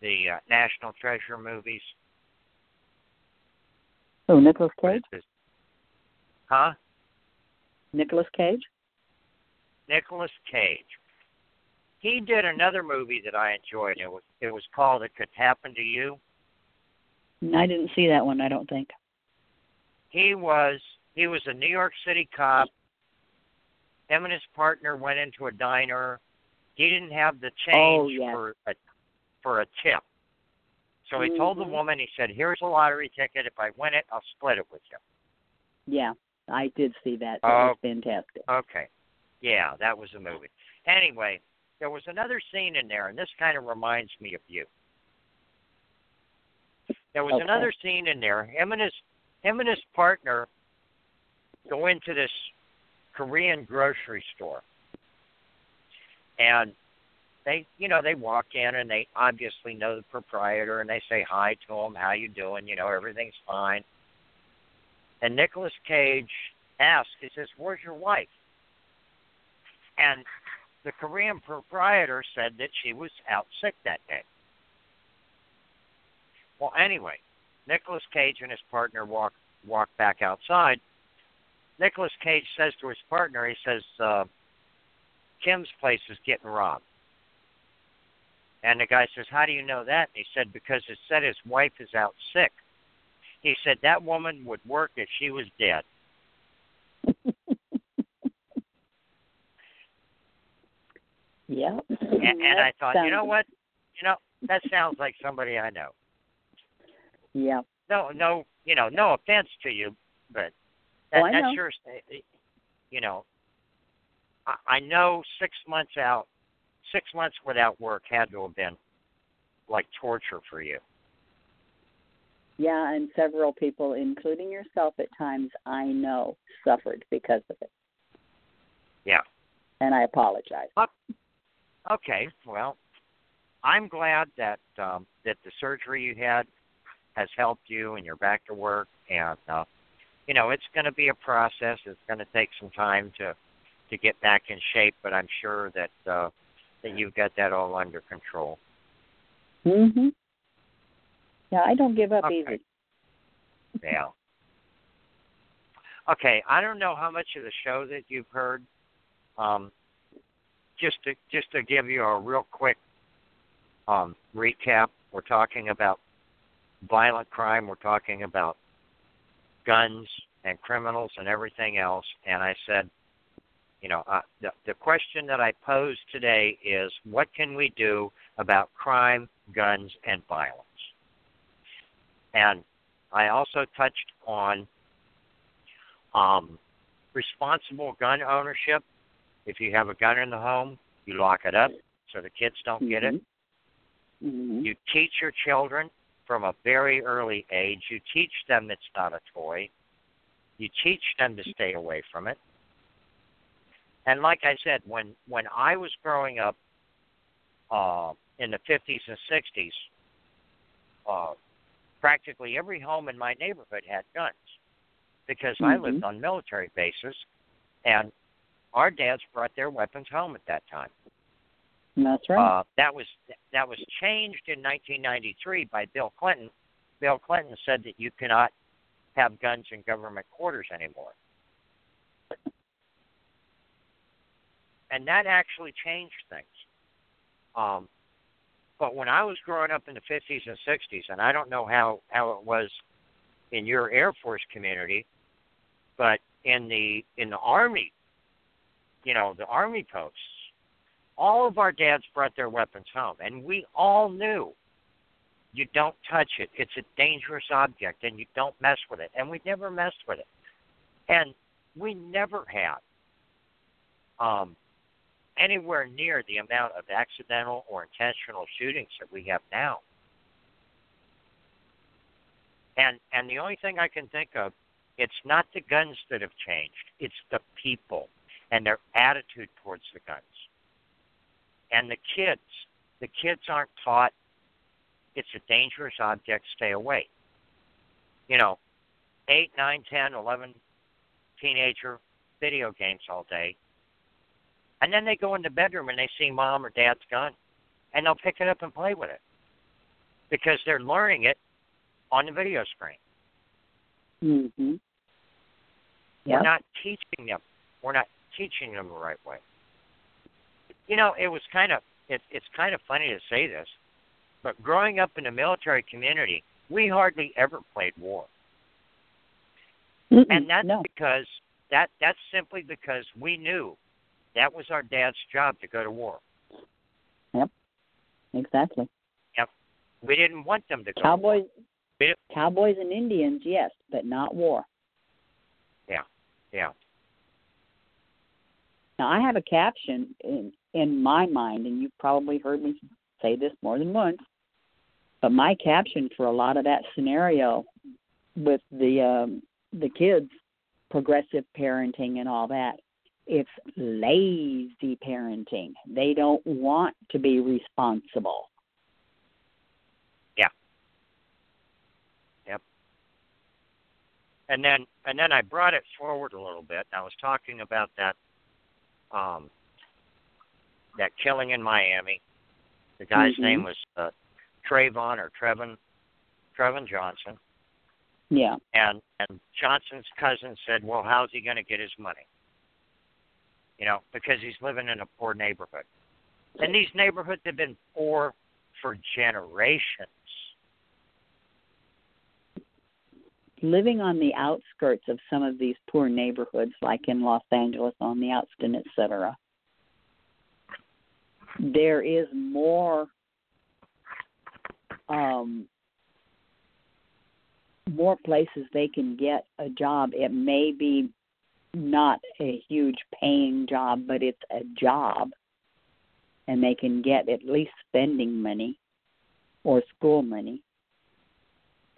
the uh, National Treasure movies. oh, Nicolas Cage? Huh? Nicolas Cage? Nicolas Cage. He did another movie that I enjoyed. It was it was called It Could Happen to You. I didn't see that one, I don't think. He was he was a New York City cop. Him and his partner went into a diner. He didn't have the Oh, change yes. for a for a tip. So he told the Mhm. woman, he said, Here's a lottery ticket. If I win it, I'll split it with you. Yeah, I did see that. That Oh. was fantastic. Okay. Yeah, that was a movie. Anyway, there was another scene in there, and this kind of reminds me of you. There was Okay. another scene in there. Him and his him and his partner go into this Korean grocery store, and they, you know, they walk in and they obviously know the proprietor, and they say hi to him. How you doing? You know, everything's fine. And Nicolas Cage asks, he says, "Where's your wife?" And the Korean proprietor said that she was out sick that day. Well, anyway, Nicolas Cage and his partner walk walk back outside. Nicolas Cage says to his partner, he says, uh, "Kim's place is getting robbed." And the guy says, "How do you know that?" And he said, "Because it said his wife is out sick." He said that woman would work if she was dead. (laughs) yeah. And, and I thought, you know what? You know, that sounds like somebody I know. Yeah. No, no, you know, no offense to you, but that, Oh, I that know. sure, you know, I, I know six months out, six months without work had to have been like torture for you. Yeah, and several people, including yourself at times, I know suffered because of it. Yeah. And I apologize. Okay, well, I'm glad that um, that the surgery you had has helped you and you're back to work. And uh, you know, it's going to be a process. It's going to take some time to to get back in shape, but I'm sure that uh, that you've got that all under control. Mhm. Yeah, I don't give up Okay. easy. (laughs) Yeah. Okay, I don't know how much of the show that you've heard. Um, just to just to give you a real quick um, recap, we're talking about violent crime. We're talking about guns and criminals and everything else. And I said, you know, uh, the the question that I posed today is, what can we do about crime, guns, and violence? And I also touched on um, responsible gun ownership. If you have a gun in the home, you lock it up so the kids don't get it. Mhm. You teach your children from a very early age. You teach them it's not a toy. You teach them to stay away from it. And like I said, when when I was growing up uh, in the 50s and 60s, uh, practically every home in my neighborhood had guns because I Mhm. lived on military bases, and our dads brought their weapons home at that time. That's right. Uh, that was that was changed in 1993 by Bill Clinton. Bill Clinton said that you cannot have guns in government quarters anymore, and that actually changed things. Um, but when I was growing up in the 50s and 60s, and I don't know how how it was in your Air Force community, but in the in the Army, you know, the Army posts, all of our dads brought their weapons home, and we all knew you don't touch it. It's a dangerous object, and you don't mess with it. And we never messed with it, and we never had um, anywhere near the amount of accidental or intentional shootings that we have now. And and the only thing I can think of, it's not the guns that have changed. It's the people and their attitude towards the guns. And the kids, the kids aren't taught it's a dangerous object, stay away. You know, eight, nine, ten, eleven teenager video games all day. And then they go in the bedroom and they see mom or dad's gun and they'll pick it up and play with it. Because they're learning it on the video screen. Mhm. We're not teaching them. We're not teaching them the right way. You know, it was kind of it, it's kind of funny to say this, but growing up in a military community, we hardly ever played war, Mm-mm. and that's no. because that that's simply because we knew that was our dad's job to go to war. Yep. Exactly. Yep. We didn't want them to go. to war. Cowboys, cowboys and Indians, yes, but not war. Yeah. Yeah. Now I have a caption in in my mind, and you've probably heard me say this more than once. But my caption for a lot of that scenario with the um, the kids, progressive parenting and all that, it's lazy parenting. They don't want to be responsible. Yeah Yep. and then and then I brought it forward a little bit. I was talking about that um, that killing in Miami. The guy's Mhm. name was uh, Trayvon or Trevin Trevin Johnson, Yeah. and and Johnson's cousin said, "Well, how's he going to get his money?" You know, because he's living in a poor neighborhood, and these neighborhoods have been poor for generations. living on the outskirts of some of these poor neighborhoods, like in Los Angeles on the Outston, et cetera, there is more um, more places they can get a job. It may be not a huge paying job, but it's a job, and they can get at least spending money or school money.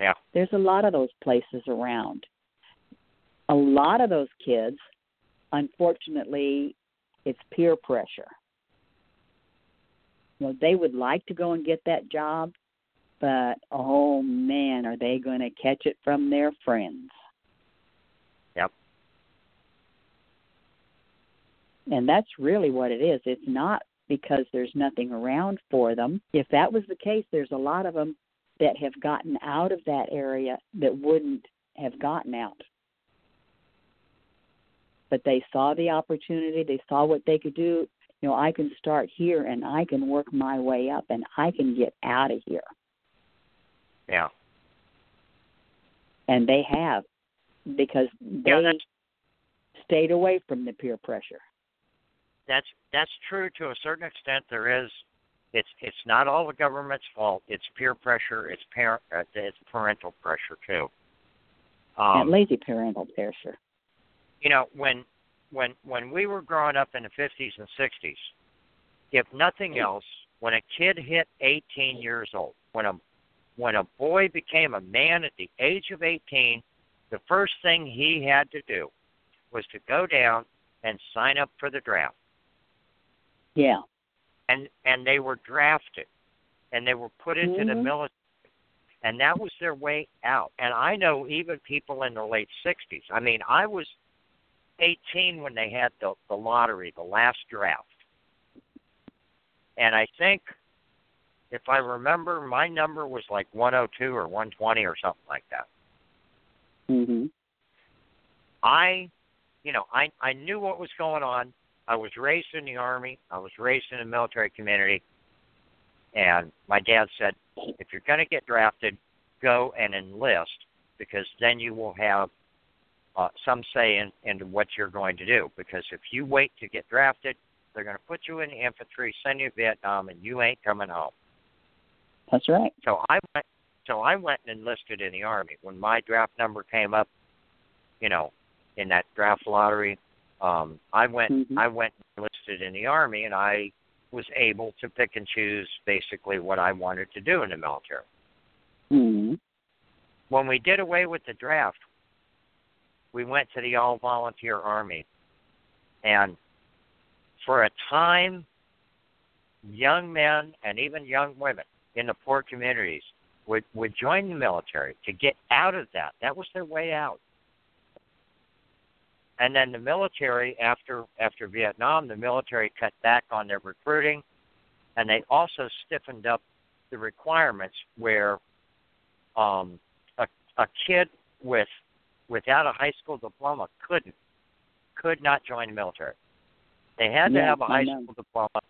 Yeah. There's a lot of those places around. A lot of those kids, unfortunately, it's peer pressure. You know, they would like to go and get that job, but oh man, are they going to catch it from their friends? Yep. And that's really what it is. It's not because there's nothing around for them. If that was the case, there's a lot of them that have gotten out of that area that wouldn't have gotten out. But they saw the opportunity, they saw what they could do. You know, I can start here and I can work my way up and I can get out of here. Yeah. And they have because they Yeah, stayed away from the peer pressure. that's that's true to a certain extent. There is, it's it's not all the government's fault. It's peer pressure. It's parent. Uh, it's parental pressure too. and Um, lazy parental pressure. you know when when when we were growing up in the 50s and 60s, if nothing else, when a kid hit 18 years old, when a when a boy became a man at the age of 18, the first thing he had to do was to go down and sign up for the draft. Yeah. and and they were drafted and they were put into the Mhm. military and that was their way out and i know even people in the late 60s i mean i was 18 when they had the the lottery the last draft and i think if i remember my number was like 102 or 120 or something like that Mm-hmm. I, you know, I I knew what was going on. I was raised in the army. I was raised in the military community, and my dad said, if you're going to get drafted, go and enlist because then you will have uh, some say in into what you're going to do. Because if you wait to get drafted, they're going to put you in the infantry, send you to Vietnam, and you ain't coming home. That's right. So I went. So I went and enlisted in the army. When my draft number came up, you know, in that draft lottery, um, I went. Mhm. I went and enlisted in the army, and I was able to pick and choose basically what I wanted to do in the military. Mhm. When we did away with the draft, we went to the all volunteer army, and for a time, young men and even young women in the poor communities would would join the military to get out of that. That was their way out. And then the military after after Vietnam, the military cut back on their recruiting and they also stiffened up the requirements where um a a kid with without a high school diploma couldn't could not join the military. They had to Yeah, have a high school diploma.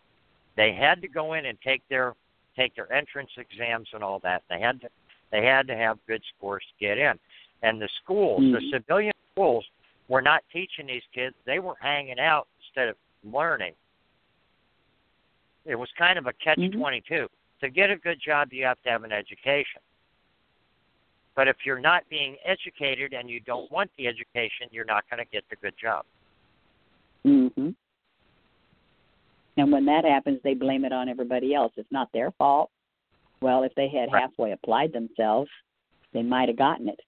They had to go in and take their take their entrance exams and all that. They had to they had to have good scores to get in. And the schools, the Mhm. civilian schools, were not teaching these kids. They were hanging out instead of learning. It was kind of a catch Mhm. twenty two. To get a good job you have to have an education. But if you're not being educated and you don't want the education, you're not going to get the good job. Mhm. And when that happens, they blame it on everybody else. It's not their fault. Well, if they had Right. halfway applied themselves, they might have gotten it.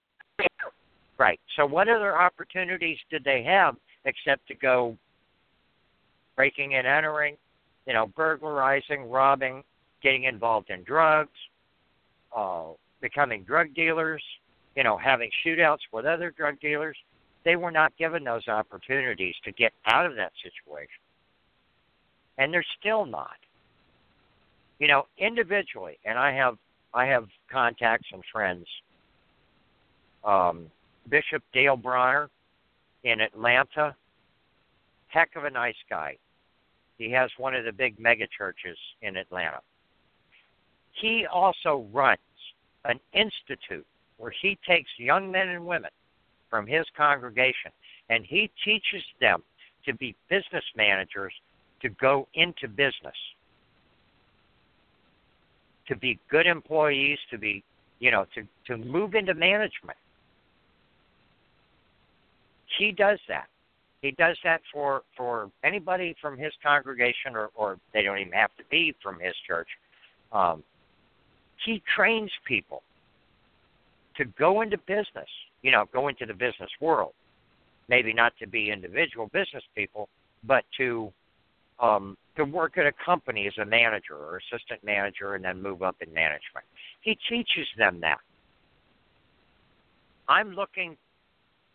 Right. So what other opportunities did they have except to go breaking and entering, you know, burglarizing, robbing, getting involved in drugs, uh, becoming drug dealers, you know, having shootouts with other drug dealers? They were not given those opportunities to get out of that situation. And they're still not. You know, individually, and I have I have contacts and friends um, Bishop Dale Bronner in Atlanta. Heck of a nice guy. He has one of the big mega churches in Atlanta. He also runs an institute where he takes young men and women from his congregation and he teaches them to be business managers to go into business. To be good employees to be you know to to move into management. He does that. He does that for for anybody from his congregation, or or they don't even have to be from his church. Um, he trains people to go into business. You know, go into the business world. Maybe not to be individual business people, but to um, to work at a company as a manager or assistant manager, and then move up in management. He teaches them that. I'm looking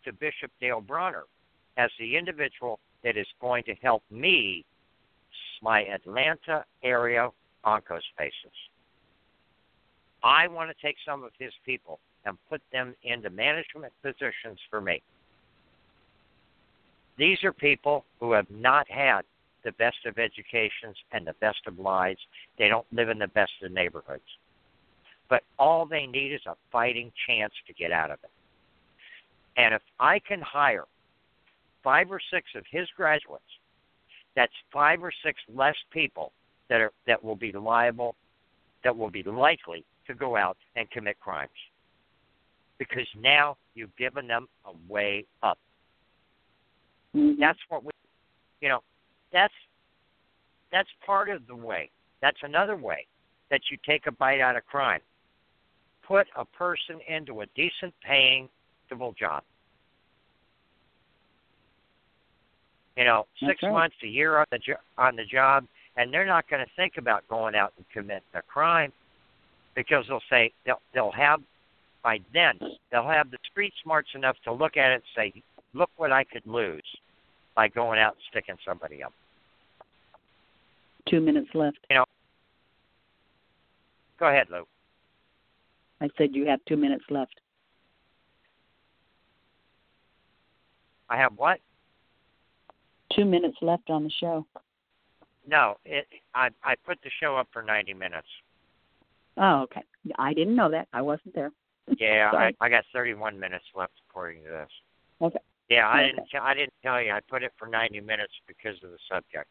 to Bishop Dale Bronner as the individual that is going to help me, my Atlanta area oncospaces. I want to take some of his people and put them into management positions for me. These are people who have not had the best of educations and the best of lives. They don't live in the best of neighborhoods. But all they need is a fighting chance to get out of it. And if I can hire five or six of his graduates, that's five or six less people that are that will be liable, that will be likely to go out and commit crimes. Because now you've given them a way up. Mm-hmm. That's what we, you know, that's that's part of the way. That's another way that you take a bite out of crime. Put a person into a decent paying civil job. You know, six right. months, a year on the jo- on the job, and they're not going to think about going out and committing a crime because they'll say they'll they'll have by then they'll have the street smarts enough to look at it and say, look what I could lose by going out and sticking somebody up. Two minutes left. You know. Go ahead, Lou. I said you have two minutes left. I have what? Two minutes left on the show. No, it. I I put the show up for ninety minutes. Oh, okay. I didn't know that. I wasn't there. (laughs) Yeah, I I got thirty one minutes left according to this. Okay. Yeah, I Okay. didn't. T- I didn't tell you. I put it for ninety minutes because of the subject.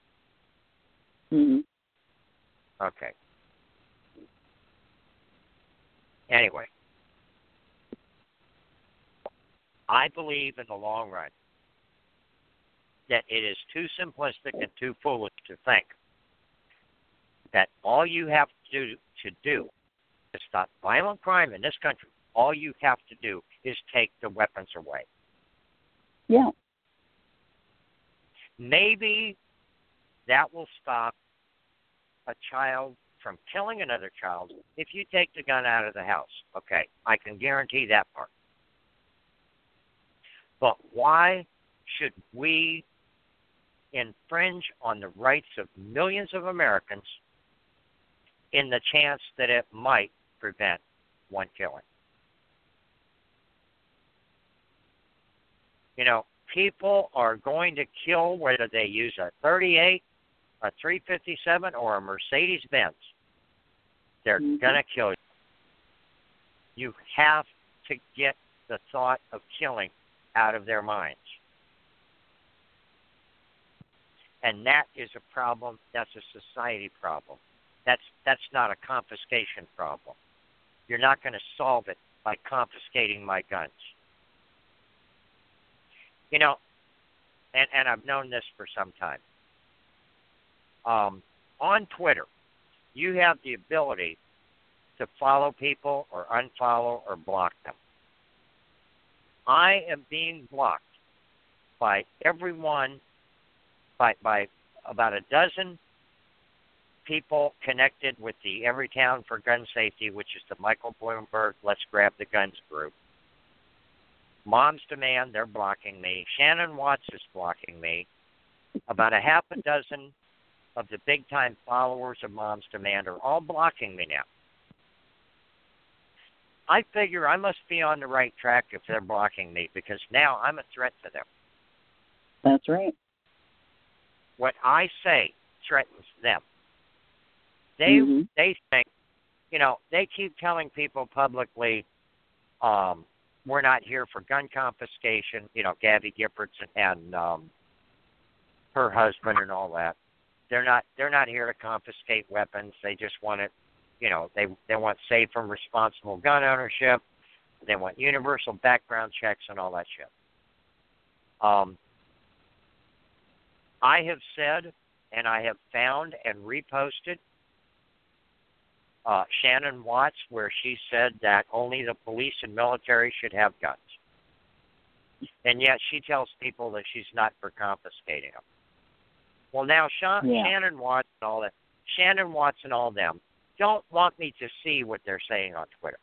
hmm Okay. Anyway, I believe in the long run that it is too simplistic and too foolish to think that all you have to do, to do to stop violent crime in this country, all you have to do is take the weapons away. Yeah. maybe that will stop a child from killing another child if you take the gun out of the house. Okay, I can guarantee that part. But why should we infringe on the rights of millions of Americans in the chance that it might prevent one killing? You know, people are going to kill whether they use a 38, a 357, or a Mercedes Benz. They're Mhm. going to kill you. You have to get the thought of killing out of their minds. And that is a problem. That's a society problem. That's that's not a confiscation problem. You're not going to solve it by confiscating my guns. You know, and and I've known this for some time. Um, on Twitter, you have the ability to follow people or unfollow or block them. I am being blocked by everyone, by by about a dozen people connected with the Everytown for Gun Safety, which is the Michael Bloomberg Let's Grab the Guns group. Moms Demand, they're blocking me. Shannon Watts is blocking me. About a half a dozen of the big time followers of Moms Demand are all blocking me now. I figure I must be on the right track if they're blocking me because now I'm a threat to them. That's right. What I say threatens them. They Mhm. they think, you know, they keep telling people publicly, um, we're not here for gun confiscation. You know, Gabby Giffords and, and um, her husband and all that. They're not they're not here to confiscate weapons. They just want it. You know, they they want safe and responsible gun ownership. They want universal background checks and all that shit. Um, I have said and I have found and reposted uh, Shannon Watts where she said that only the police and military should have guns. And yet she tells people that she's not for confiscating them. Well, now Sean, Yeah. Shannon Watts and all that, Shannon Watts and all them don't want me to see what they're saying on Twitter.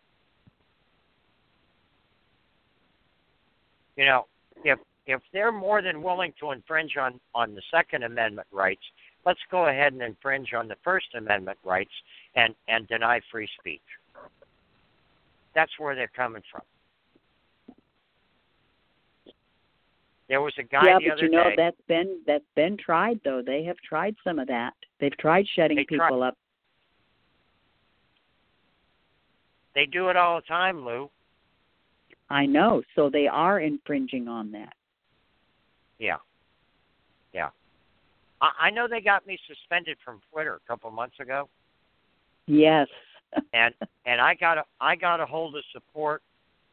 You know, if if they're more than willing to infringe on on the Second Amendment rights, let's go ahead and infringe on the First Amendment rights and and deny free speech. That's where they're coming from. There was a guy yeah, the but other you know day. that's been that's been tried though. They have tried some of that. They've tried shutting people up. They do it all the time, Lou. I know. So they are infringing on that. Yeah. Yeah. I, I know they got me suspended from Twitter a couple months ago, Yes. (laughs) and and I got a I got a hold of support,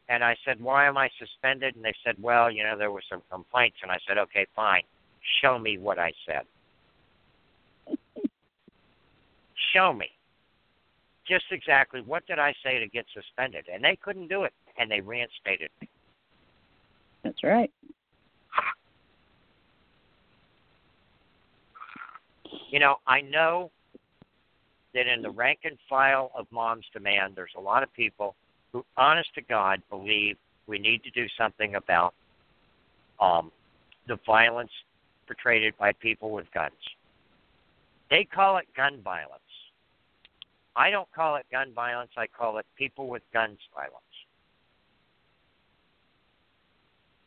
and I said, why am I suspended? And they said, well, you know, there were some complaints, and I said, okay, fine, show me what I said. (laughs) show me. Just exactly what did I say to get suspended? And they couldn't do it, and they reinstated me. That's right. You know, I know that in the rank and file of Moms Demand, there's a lot of people who, honest to God, believe we need to do something about um, the violence portrayed by people with guns. They call it gun violence. I don't call it gun violence, I call it people with guns violence.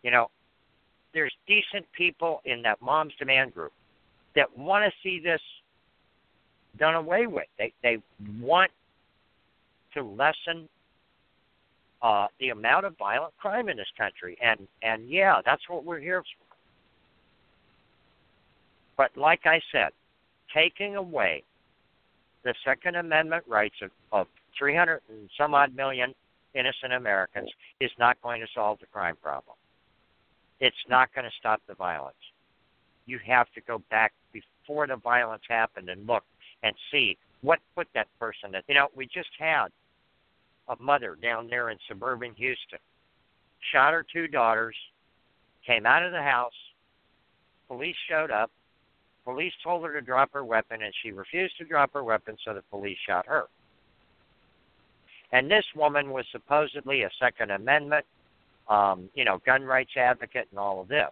You know, there's decent people in that Moms Demand group that want to see this done away with. They they want to lessen uh, the amount of violent crime in this country, and and yeah, that's what we're here for. But like I said, taking away the Second Amendment rights of, of 300 and some odd million innocent Americans is not going to solve the crime problem. It's not going to stop the violence. You have to go back before the violence happened and look and see what put that person in. You know, we just had a mother down there in suburban Houston shot her two daughters, came out of the house, police showed up, police told her to drop her weapon and she refused to drop her weapon so the police shot her. And this woman was supposedly a Second Amendment, um, you know, gun rights advocate and all of this.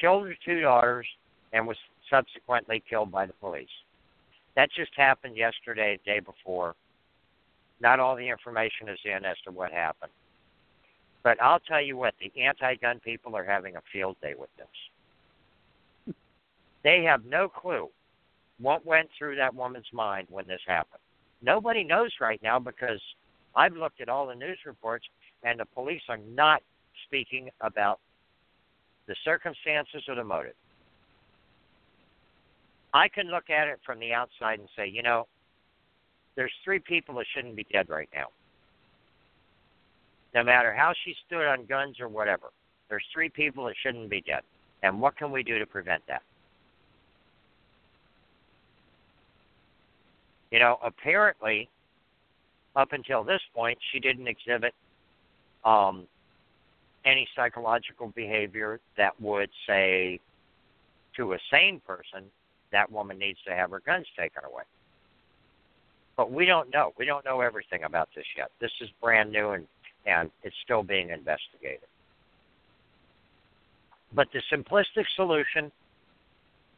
Killed her two daughters and was subsequently killed by the police. That just happened yesterday, day before. Not all the information is in as to what happened. But I'll tell you what, the anti gun people are having a field day with this. They have no clue what went through that woman's mind when this happened. Nobody knows right now because I've looked at all the news reports and the police are not speaking about the circumstances or the motive. I can look at it from the outside and say, you know, there's three people that shouldn't be dead right now. No matter how she stood on guns or whatever, there's three people that shouldn't be dead. And what can we do to prevent that? You know, apparently, up until this point, she didn't exhibit um, any psychological behavior that would say to a sane person that woman needs to have her guns taken away. But we don't know. We don't know everything about this yet. This is brand new and, and it's still being investigated. But the simplistic solution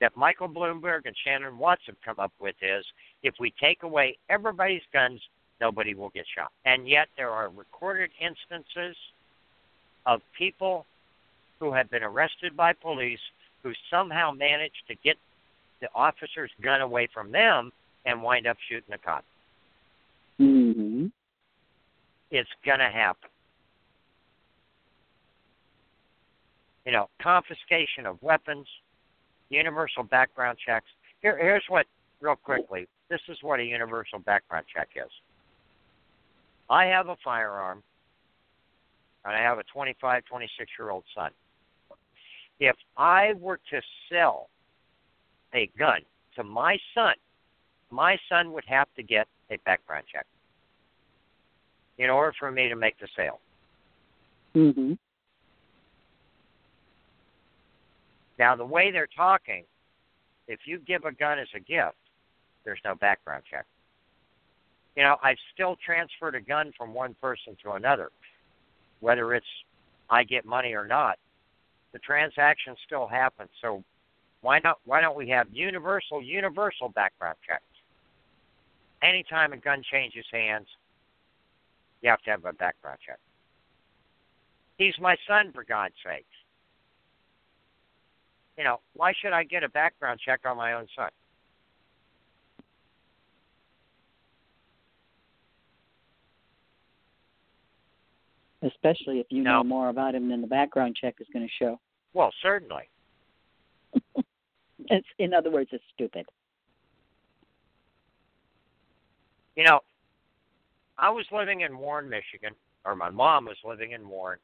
that Michael Bloomberg and Shannon Watts have come up with is if we take away everybody's guns, nobody will get shot. And yet there are recorded instances of people who have been arrested by police who somehow managed to get the officer's gun away from them and wind up shooting a cop. hmm It's going to happen. You know, confiscation of weapons, universal background checks. Here, here's what, real quickly, this is what a universal background check is. I have a firearm, and I have a 25, 26 year old son. If I were to sell a gun to my son, my son would have to get a background check in order for me to make the sale. Mhm. Now, the way they're talking, if you give a gun as a gift, there's no background check. You know, I've still transferred a gun from one person to another, whether it's I get money or not. The transaction still happens. So why not? Why don't we have universal, universal background checks? Anytime a gun changes hands, you have to have a background check. He's my son, for God's sakes. You know, why should I get a background check on my own son? Especially if you No. know more about him than the background check is going to show. Well, certainly. (laughs) It's, in other words, it's stupid. You know, I was living in Warren, Michigan, or my mom was living in Warren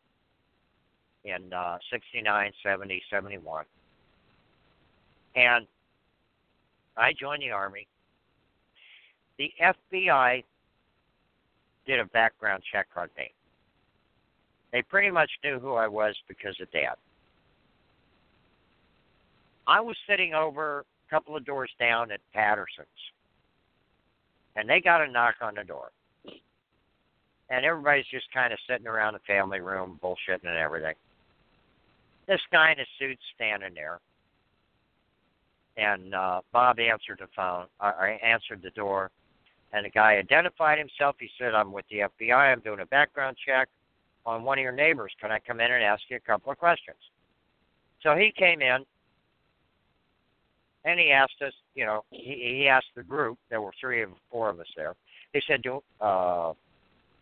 in uh, 69, 70, 71. And I joined the Army. The FBI did a background check on me. They pretty much knew who I was because of Dad. I was sitting over a couple of doors down at Patterson's and they got a knock on the door. And everybody's just kind of sitting around the family room, bullshitting and everything. This guy in a suit standing there, and uh, Bob answered the phone, uh, or answered the door, and the guy identified himself. He said, "I'm with the FBI. I'm doing a background check on one of your neighbors. Can I come in and ask you a couple of questions?" So he came in, and he asked us, you know, he, he asked the group, there were three of four of us there. He said, do, uh,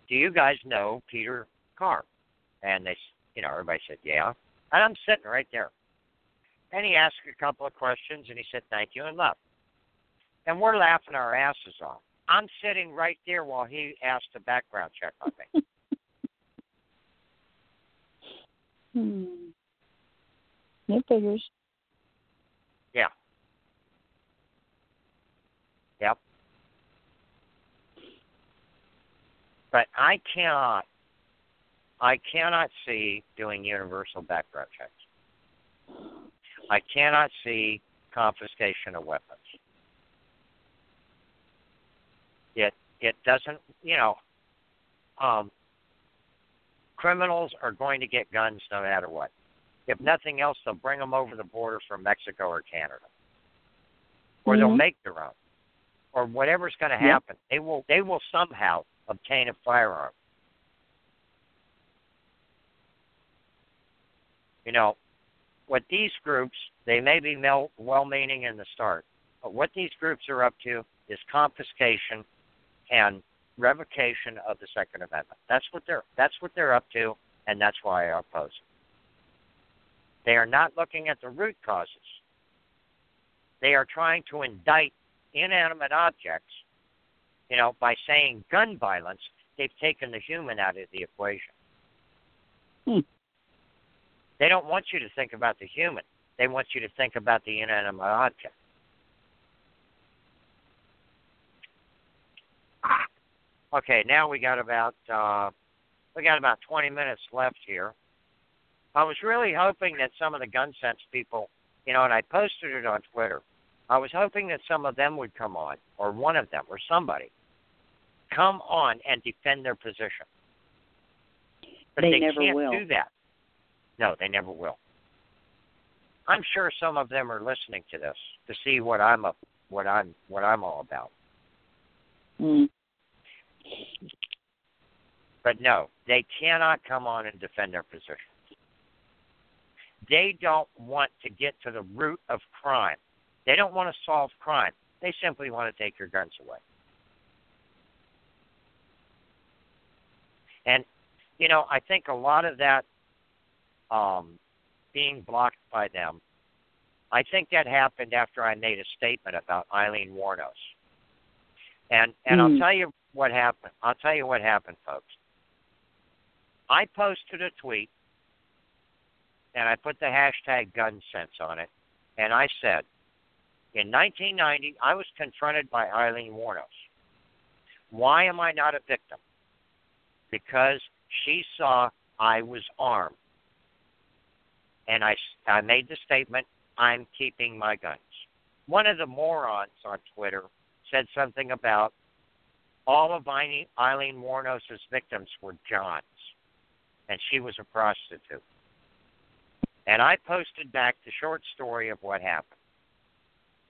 do you guys know Peter Carr? And they, you know, everybody said, yeah. And I'm sitting right there. And he asked a couple of questions, and he said, thank you, and left. And we're laughing our asses off. I'm sitting right there while he asked a background check on me. (laughs) Hmm. It figures. Yeah. Yep. But I cannot I cannot see doing universal background checks. I cannot see confiscation of weapons. It it doesn't you know um criminals are going to get guns no matter what. If nothing else, they'll bring them over the border from Mexico or Canada, or they'll Mhm. make their own, or whatever's going to Yep. happen. They will they will somehow obtain a firearm. You know, what these groups they may be well-meaning in the start, but what these groups are up to is confiscation and revocation of the Second Amendment. That's what they're that's what they're up to, and that's why I oppose it. They are not looking at the root causes. They are trying to indict inanimate objects. You know, by saying gun violence, they've taken the human out of the equation. Hmm. They don't want you to think about the human. They want you to think about the inanimate object. Okay, now we got about uh, we got about 20 minutes left here. I was really hoping that some of the gun sense people, you know, and I posted it on Twitter. I was hoping that some of them would come on, or one of them, or somebody, come on and defend their position. But They they never can't will. do that. No, they never will. I'm sure some of them are listening to this to see what I'm up, what I'm, what I'm all about. Mm. But no, they cannot come on and defend their position. They don't want to get to the root of crime. They don't want to solve crime. They simply want to take your guns away. And, you know, I think a lot of that um, being blocked by them, I think that happened after I made a statement about Eileen Wuornos. And and I'll Hmm. tell you what happened. I'll tell you what happened, folks. I posted a tweet and I put the hashtag gun sense on it, and I said, In 1990, I was confronted by Eileen Wuornos. Why am I not a victim? Because she saw I was armed. And I, I made the statement, I'm keeping my guns. One of the morons on Twitter said something about all of Eileen Wuornos' victims were Johns, and she was a prostitute. And I posted back the short story of what happened.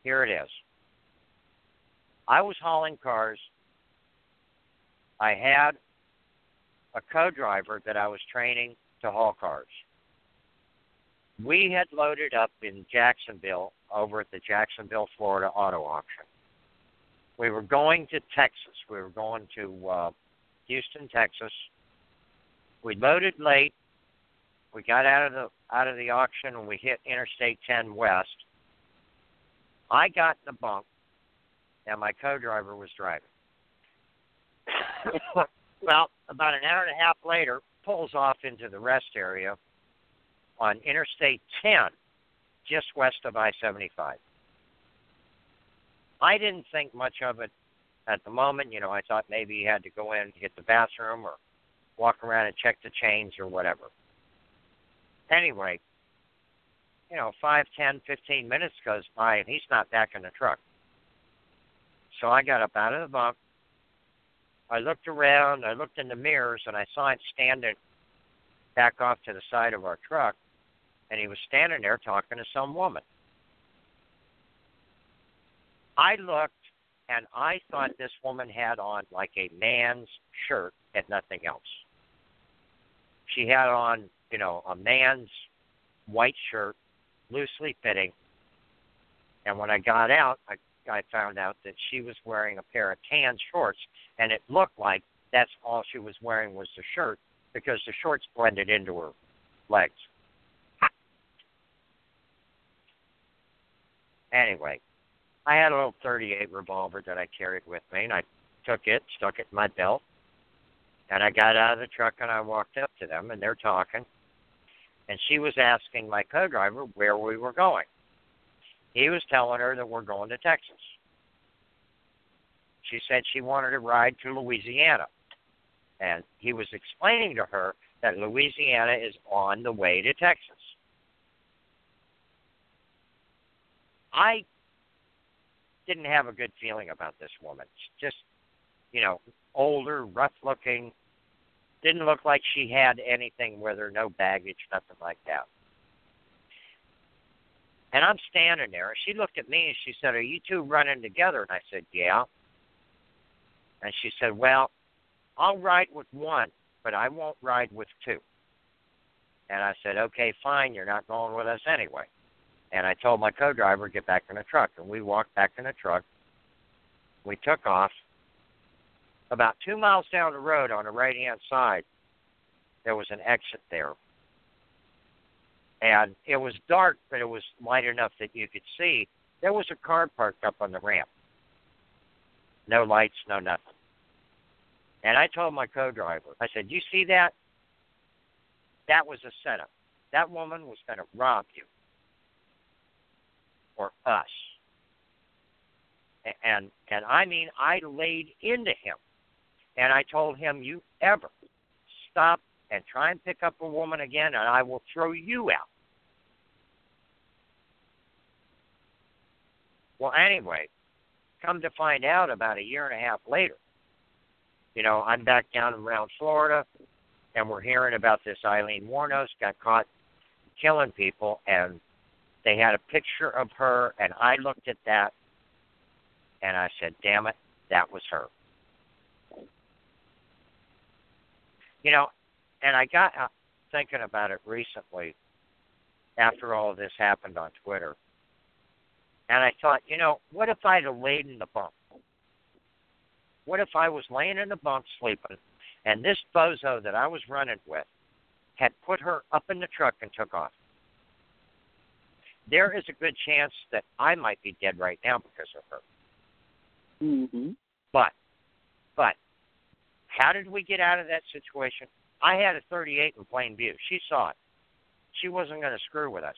Here it is. I was hauling cars. I had a co driver that I was training to haul cars. We had loaded up in Jacksonville over at the Jacksonville, Florida auto auction. We were going to Texas. We were going to uh, Houston, Texas. We loaded late. We got out of the out of the auction and we hit Interstate 10 West. I got in the bunk, and my co-driver was driving. (laughs) well, about an hour and a half later, pulls off into the rest area on Interstate 10, just west of I-75. I didn't think much of it at the moment. You know, I thought maybe he had to go in to get the bathroom or walk around and check the chains or whatever. Anyway, you know, five, ten, fifteen minutes goes by and he's not back in the truck. So I got up out of the bunk. I looked around, I looked in the mirrors, and I saw him standing back off to the side of our truck, and he was standing there talking to some woman. I looked, and I thought this woman had on like a man's shirt and nothing else. She had on, you know, a man's white shirt loosely fitting. And when I got out, I, I found out that she was wearing a pair of tan shorts, and it looked like that's all she was wearing was the shirt because the shorts blended into her legs. Anyway, I had a little 38 revolver that I carried with me, and I took it, stuck it in my belt, and I got out of the truck and I walked up to them, and they're talking and she was asking my co-driver where we were going. He was telling her that we're going to Texas. She said she wanted to ride to Louisiana. And he was explaining to her that Louisiana is on the way to Texas. I didn't have a good feeling about this woman. Just, you know, older, rough looking, didn't look like she had anything with her, no baggage, nothing like that. And I'm standing there, and she looked at me and she said, Are you two running together? And I said, Yeah. And she said, Well, I'll ride with one, but I won't ride with two. And I said, Okay, fine, you're not going with us anyway. And I told my co driver, Get back in the truck. And we walked back in the truck. We took off about two miles down the road on the right hand side, there was an exit there. And it was dark, but it was light enough that you could see. There was a car parked up on the ramp. No lights, no nothing. And I told my co driver, I said, You see that? That was a setup. That woman was going to rob you. Or us. And and I mean I laid into him and I told him, You ever stop and try and pick up a woman again, and I will throw you out. Well, anyway, come to find out about a year and a half later, you know, I'm back down in around Florida, and we're hearing about this Eileen Wuornos got caught killing people, and they had a picture of her, and I looked at that, and I said, damn it, that was her. You know, and I got uh, thinking about it recently after all of this happened on Twitter. And I thought, you know, what if I'd have laid in the bunk? What if I was laying in the bunk sleeping and this bozo that I was running with had put her up in the truck and took off? There is a good chance that I might be dead right now because of her. Mhm. But, but how did we get out of that situation? I had a 38 in plain view. She saw it. She wasn't going to screw with us.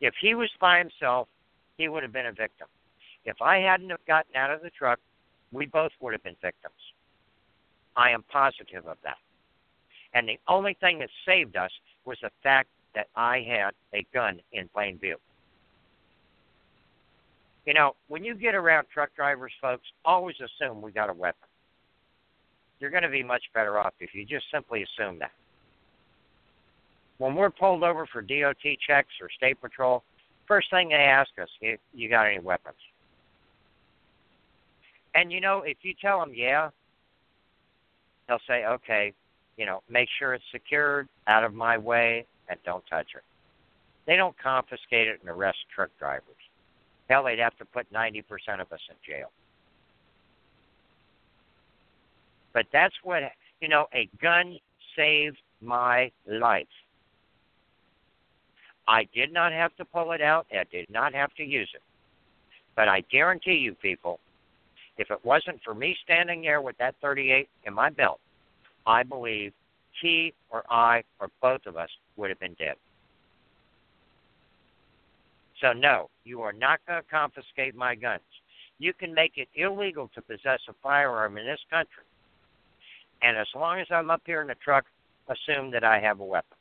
If he was by himself, he would have been a victim. If I hadn't have gotten out of the truck, we both would have been victims. I am positive of that. And the only thing that saved us was the fact that I had a gun in plain view. You know, when you get around truck drivers, folks, always assume we got a weapon. You're going to be much better off if you just simply assume that. When we're pulled over for DOT checks or state patrol, first thing they ask us, you, you got any weapons? And you know, if you tell them yeah, they'll say, okay, you know, make sure it's secured, out of my way, and don't touch it. They don't confiscate it and arrest truck drivers. Hell, they'd have to put 90% of us in jail. But that's what, you know, a gun saved my life. I did not have to pull it out. I did not have to use it. But I guarantee you, people, if it wasn't for me standing there with that 38 in my belt, I believe he or I or both of us would have been dead. So, no, you are not going to confiscate my guns. You can make it illegal to possess a firearm in this country. And as long as I'm up here in the truck, assume that I have a weapon.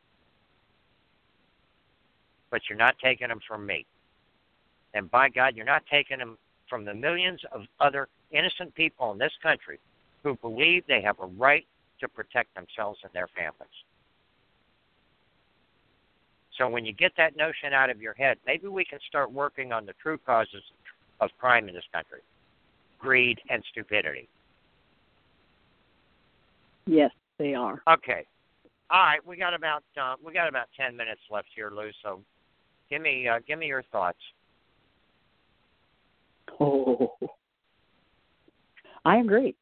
But you're not taking them from me. And by God, you're not taking them from the millions of other innocent people in this country who believe they have a right to protect themselves and their families. So when you get that notion out of your head, maybe we can start working on the true causes of crime in this country greed and stupidity. Yes, they are. Okay. All right, we got about uh, we got about ten minutes left here, Lou. So, give me uh, give me your thoughts. Oh, I agree.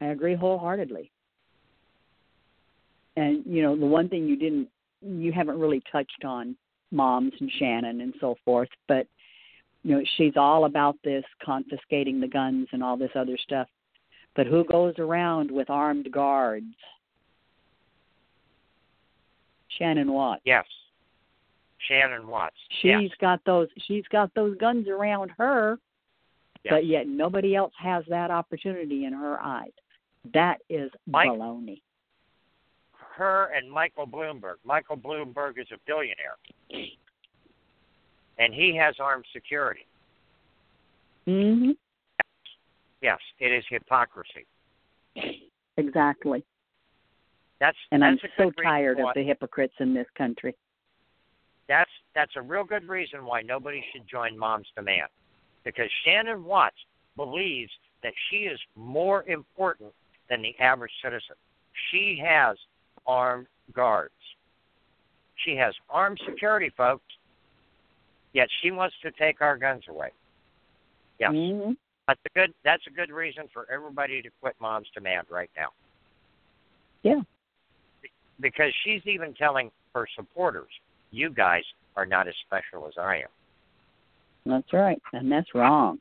I agree wholeheartedly. And you know, the one thing you didn't you haven't really touched on moms and Shannon and so forth, but you know, she's all about this confiscating the guns and all this other stuff. But who goes around with armed guards? Shannon Watts. Yes. Shannon Watts. She's yes. got those she's got those guns around her, yes. but yet nobody else has that opportunity in her eyes. That is Mike, baloney. Her and Michael Bloomberg. Michael Bloomberg is a billionaire. And he has armed security. Mm-hmm. Yes, it is hypocrisy. Exactly. That's And that's I'm so tired of the hypocrites in this country. That's a real good reason why nobody should join Moms Demand, because Shannon Watts believes that she is more important than the average citizen. She has armed guards. She has armed security, folks. Yet she wants to take our guns away. Yes, hmm that's a good. That's a good reason for everybody to quit Moms Demand right now. Yeah. Because she's even telling her supporters, "You guys are not as special as I am." That's right. And that's wrong.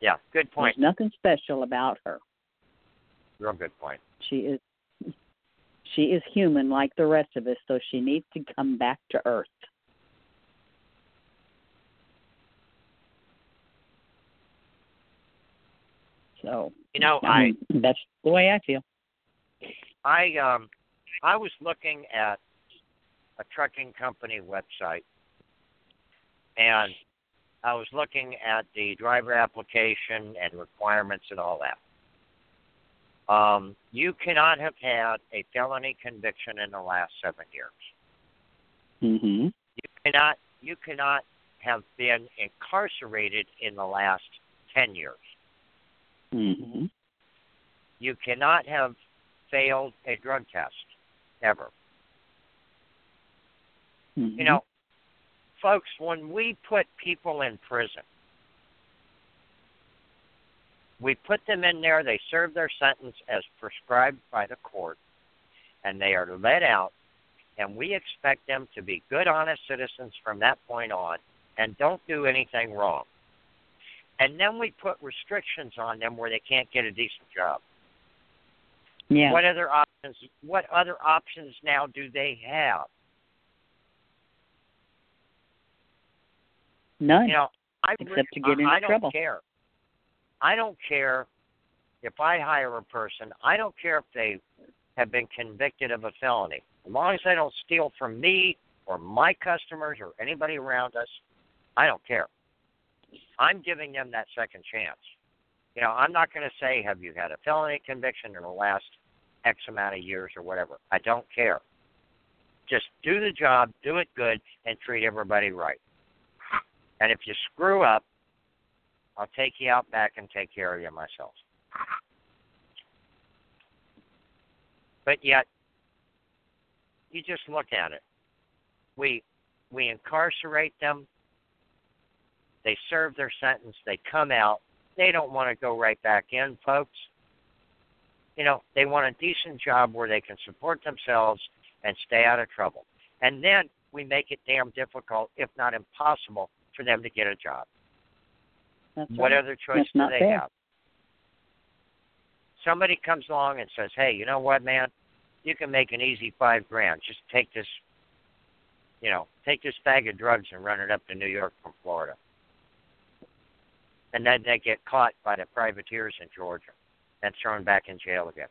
Yeah, good point. There's nothing special about her. Real good point. She is she is human like the rest of us, so she needs to come back to earth. So You know, I I that's the way I feel. I um I was looking at a trucking company website and I was looking at the driver application and requirements and all that. Um, you cannot have had a felony conviction in the last seven years. Mhm. You cannot you cannot have been incarcerated in the last ten years. Mhm. You cannot have failed a drug test ever. Mhm. You know, folks, when we put people in prison, we put them in there, they serve their sentence as prescribed by the court, and they are let out, and we expect them to be good, honest citizens from that point on and don't do anything wrong. And then we put restrictions on them where they can't get a decent job. yeah. What other options what other options now do they have? None. You know, I Except really- to get into I, I don't trouble. care. I don't care if I hire a person. I don't care if they have been convicted of a felony. As long as they don't steal from me or my customers or anybody around us, I don't care. I'm giving them that second chance. You know, I'm not going to say, have you had a felony conviction in the last X amount of years or whatever. I don't care. Just do the job, do it good, and treat everybody right. And if you screw up, I'll take you out back and take care of you myself. But yet, you just look at it. We we incarcerate them. They serve their sentence. They come out. They don't want to go right back in, folks. You know, they want a decent job where they can support themselves and stay out of trouble. And then we make it damn difficult, if not impossible, for them to get a job. That's What right. other choice That's do they fair. have? Somebody comes along and says, "Hey, you know what, man? You can make an easy five grand. Just take this, you know, take this bag of drugs and run it up to New York from Florida." And then they get caught by the privateers in Georgia and thrown back in jail again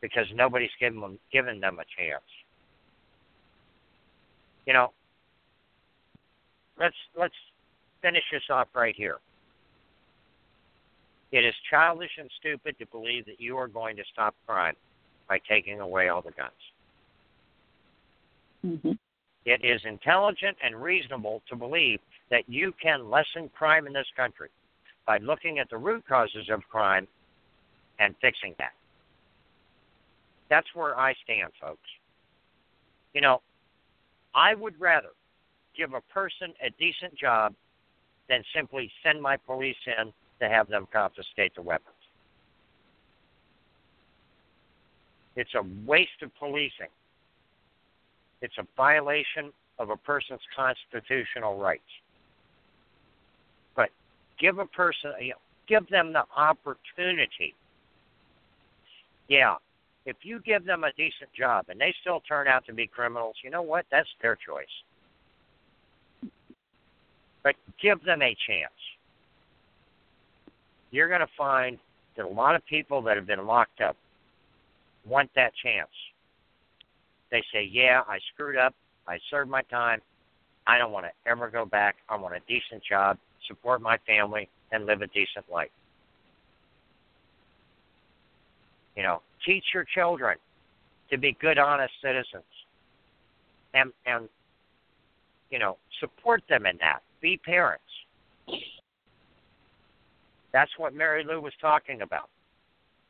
because nobody's given them given them a chance. You know, let's let's finish this off right here. It is childish and stupid to believe that you are going to stop crime by taking away all the guns. hmm It is intelligent and reasonable to believe that you can lessen crime in this country by looking at the root causes of crime and fixing that. That's where I stand, folks. You know, I would rather give a person a decent job than simply send my police in to have them confiscate the weapons. It's a waste of policing. It's a violation of a person's constitutional rights. But give a person, you know, give them the opportunity. Yeah, if you give them a decent job and they still turn out to be criminals, you know what? That's their choice. But give them a chance. You're going to find that a lot of people that have been locked up want that chance. They say, Yeah, I screwed up. I served my time. I don't want to ever go back. I want a decent job, support my family, and live a decent life. You know, teach your children to be good, honest citizens, and and you know, support them in that. Be parents. That's what Mary Lou was talking about.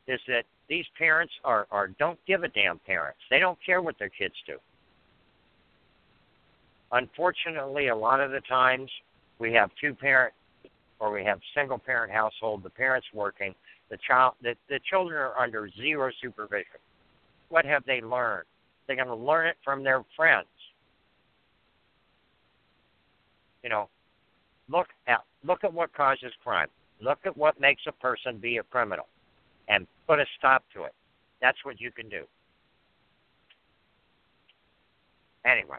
Is that these parents are, are don't give a damn parents. They don't care what their kids do. Unfortunately, a lot of the times we have two parent or we have single parent household, the parents working, the child the, the children are under zero supervision. What have they learned? They're going to learn it from their friends. You know, look at look at what causes crime. Look at what makes a person be a criminal and put a stop to it. That's what you can do. Anyway,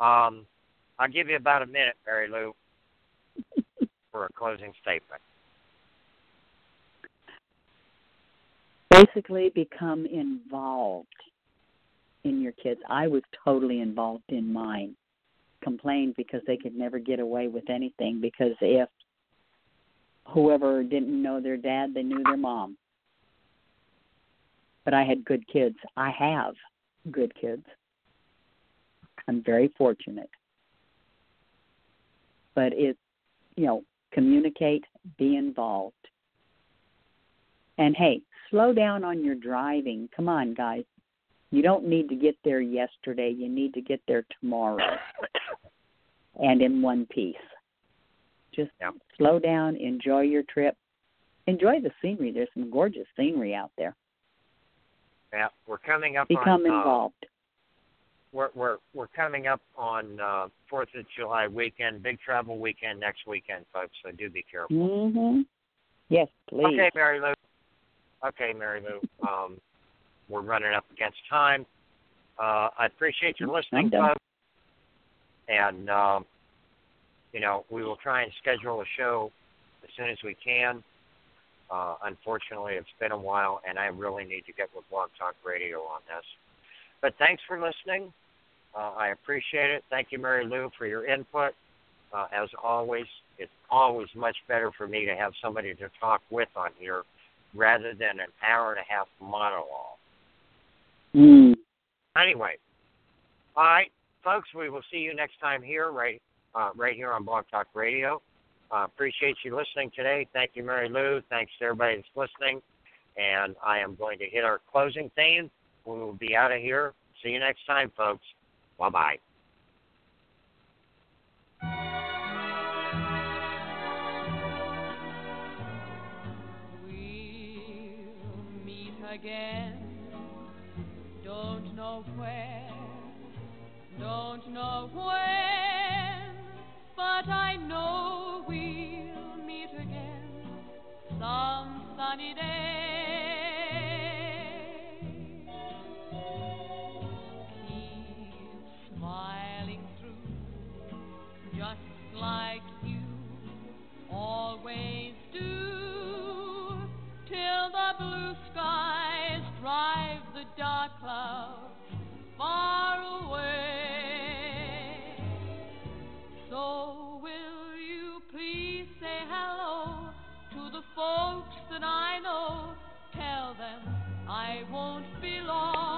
um, I'll give you about a minute, Mary Lou, (laughs) for a closing statement. Basically, become involved in your kids. I was totally involved in mine. Complained because they could never get away with anything because if whoever didn't know their dad, they knew their mom. But I had good kids. I have good kids. I'm very fortunate. But it, you know, communicate, be involved. And hey, slow down on your driving. Come on, guys. You don't need to get there yesterday. You need to get there tomorrow and in one piece. Just Yep. slow down, enjoy your trip, enjoy the scenery. There's some gorgeous scenery out there. Yeah, we're coming up Become on uh, involved. we're we're we're coming up on uh Fourth of July weekend, big travel weekend next weekend, folks. So do be careful. Mhm. Yes, please. Okay, Mary Lou. Okay, Mary Lou. Um, we're running up against time. Uh, I appreciate your listening, I'm folks. And um, you know, we will try and schedule a show as soon as we can. Uh, unfortunately, it's been a while, and I really need to get with Blog Talk Radio on this. But thanks for listening. Uh, I appreciate it. Thank you, Mary Lou, for your input. Uh, as always, it's always much better for me to have somebody to talk with on here rather than an hour and a half monologue. Mm. Anyway, all right, folks, we will see you next time here, right, uh, right here on Blog Talk Radio. Uh, appreciate you listening today. Thank you, Mary Lou. Thanks to everybody that's listening. And I am going to hit our closing theme. We will be out of here. See you next time, folks. Bye bye. We'll meet again. Don't know where, don't know when, but I know we'll meet again some sunny day. Keep smiling through, just like you always do, till the blue skies drive the dark clouds far I won't be long.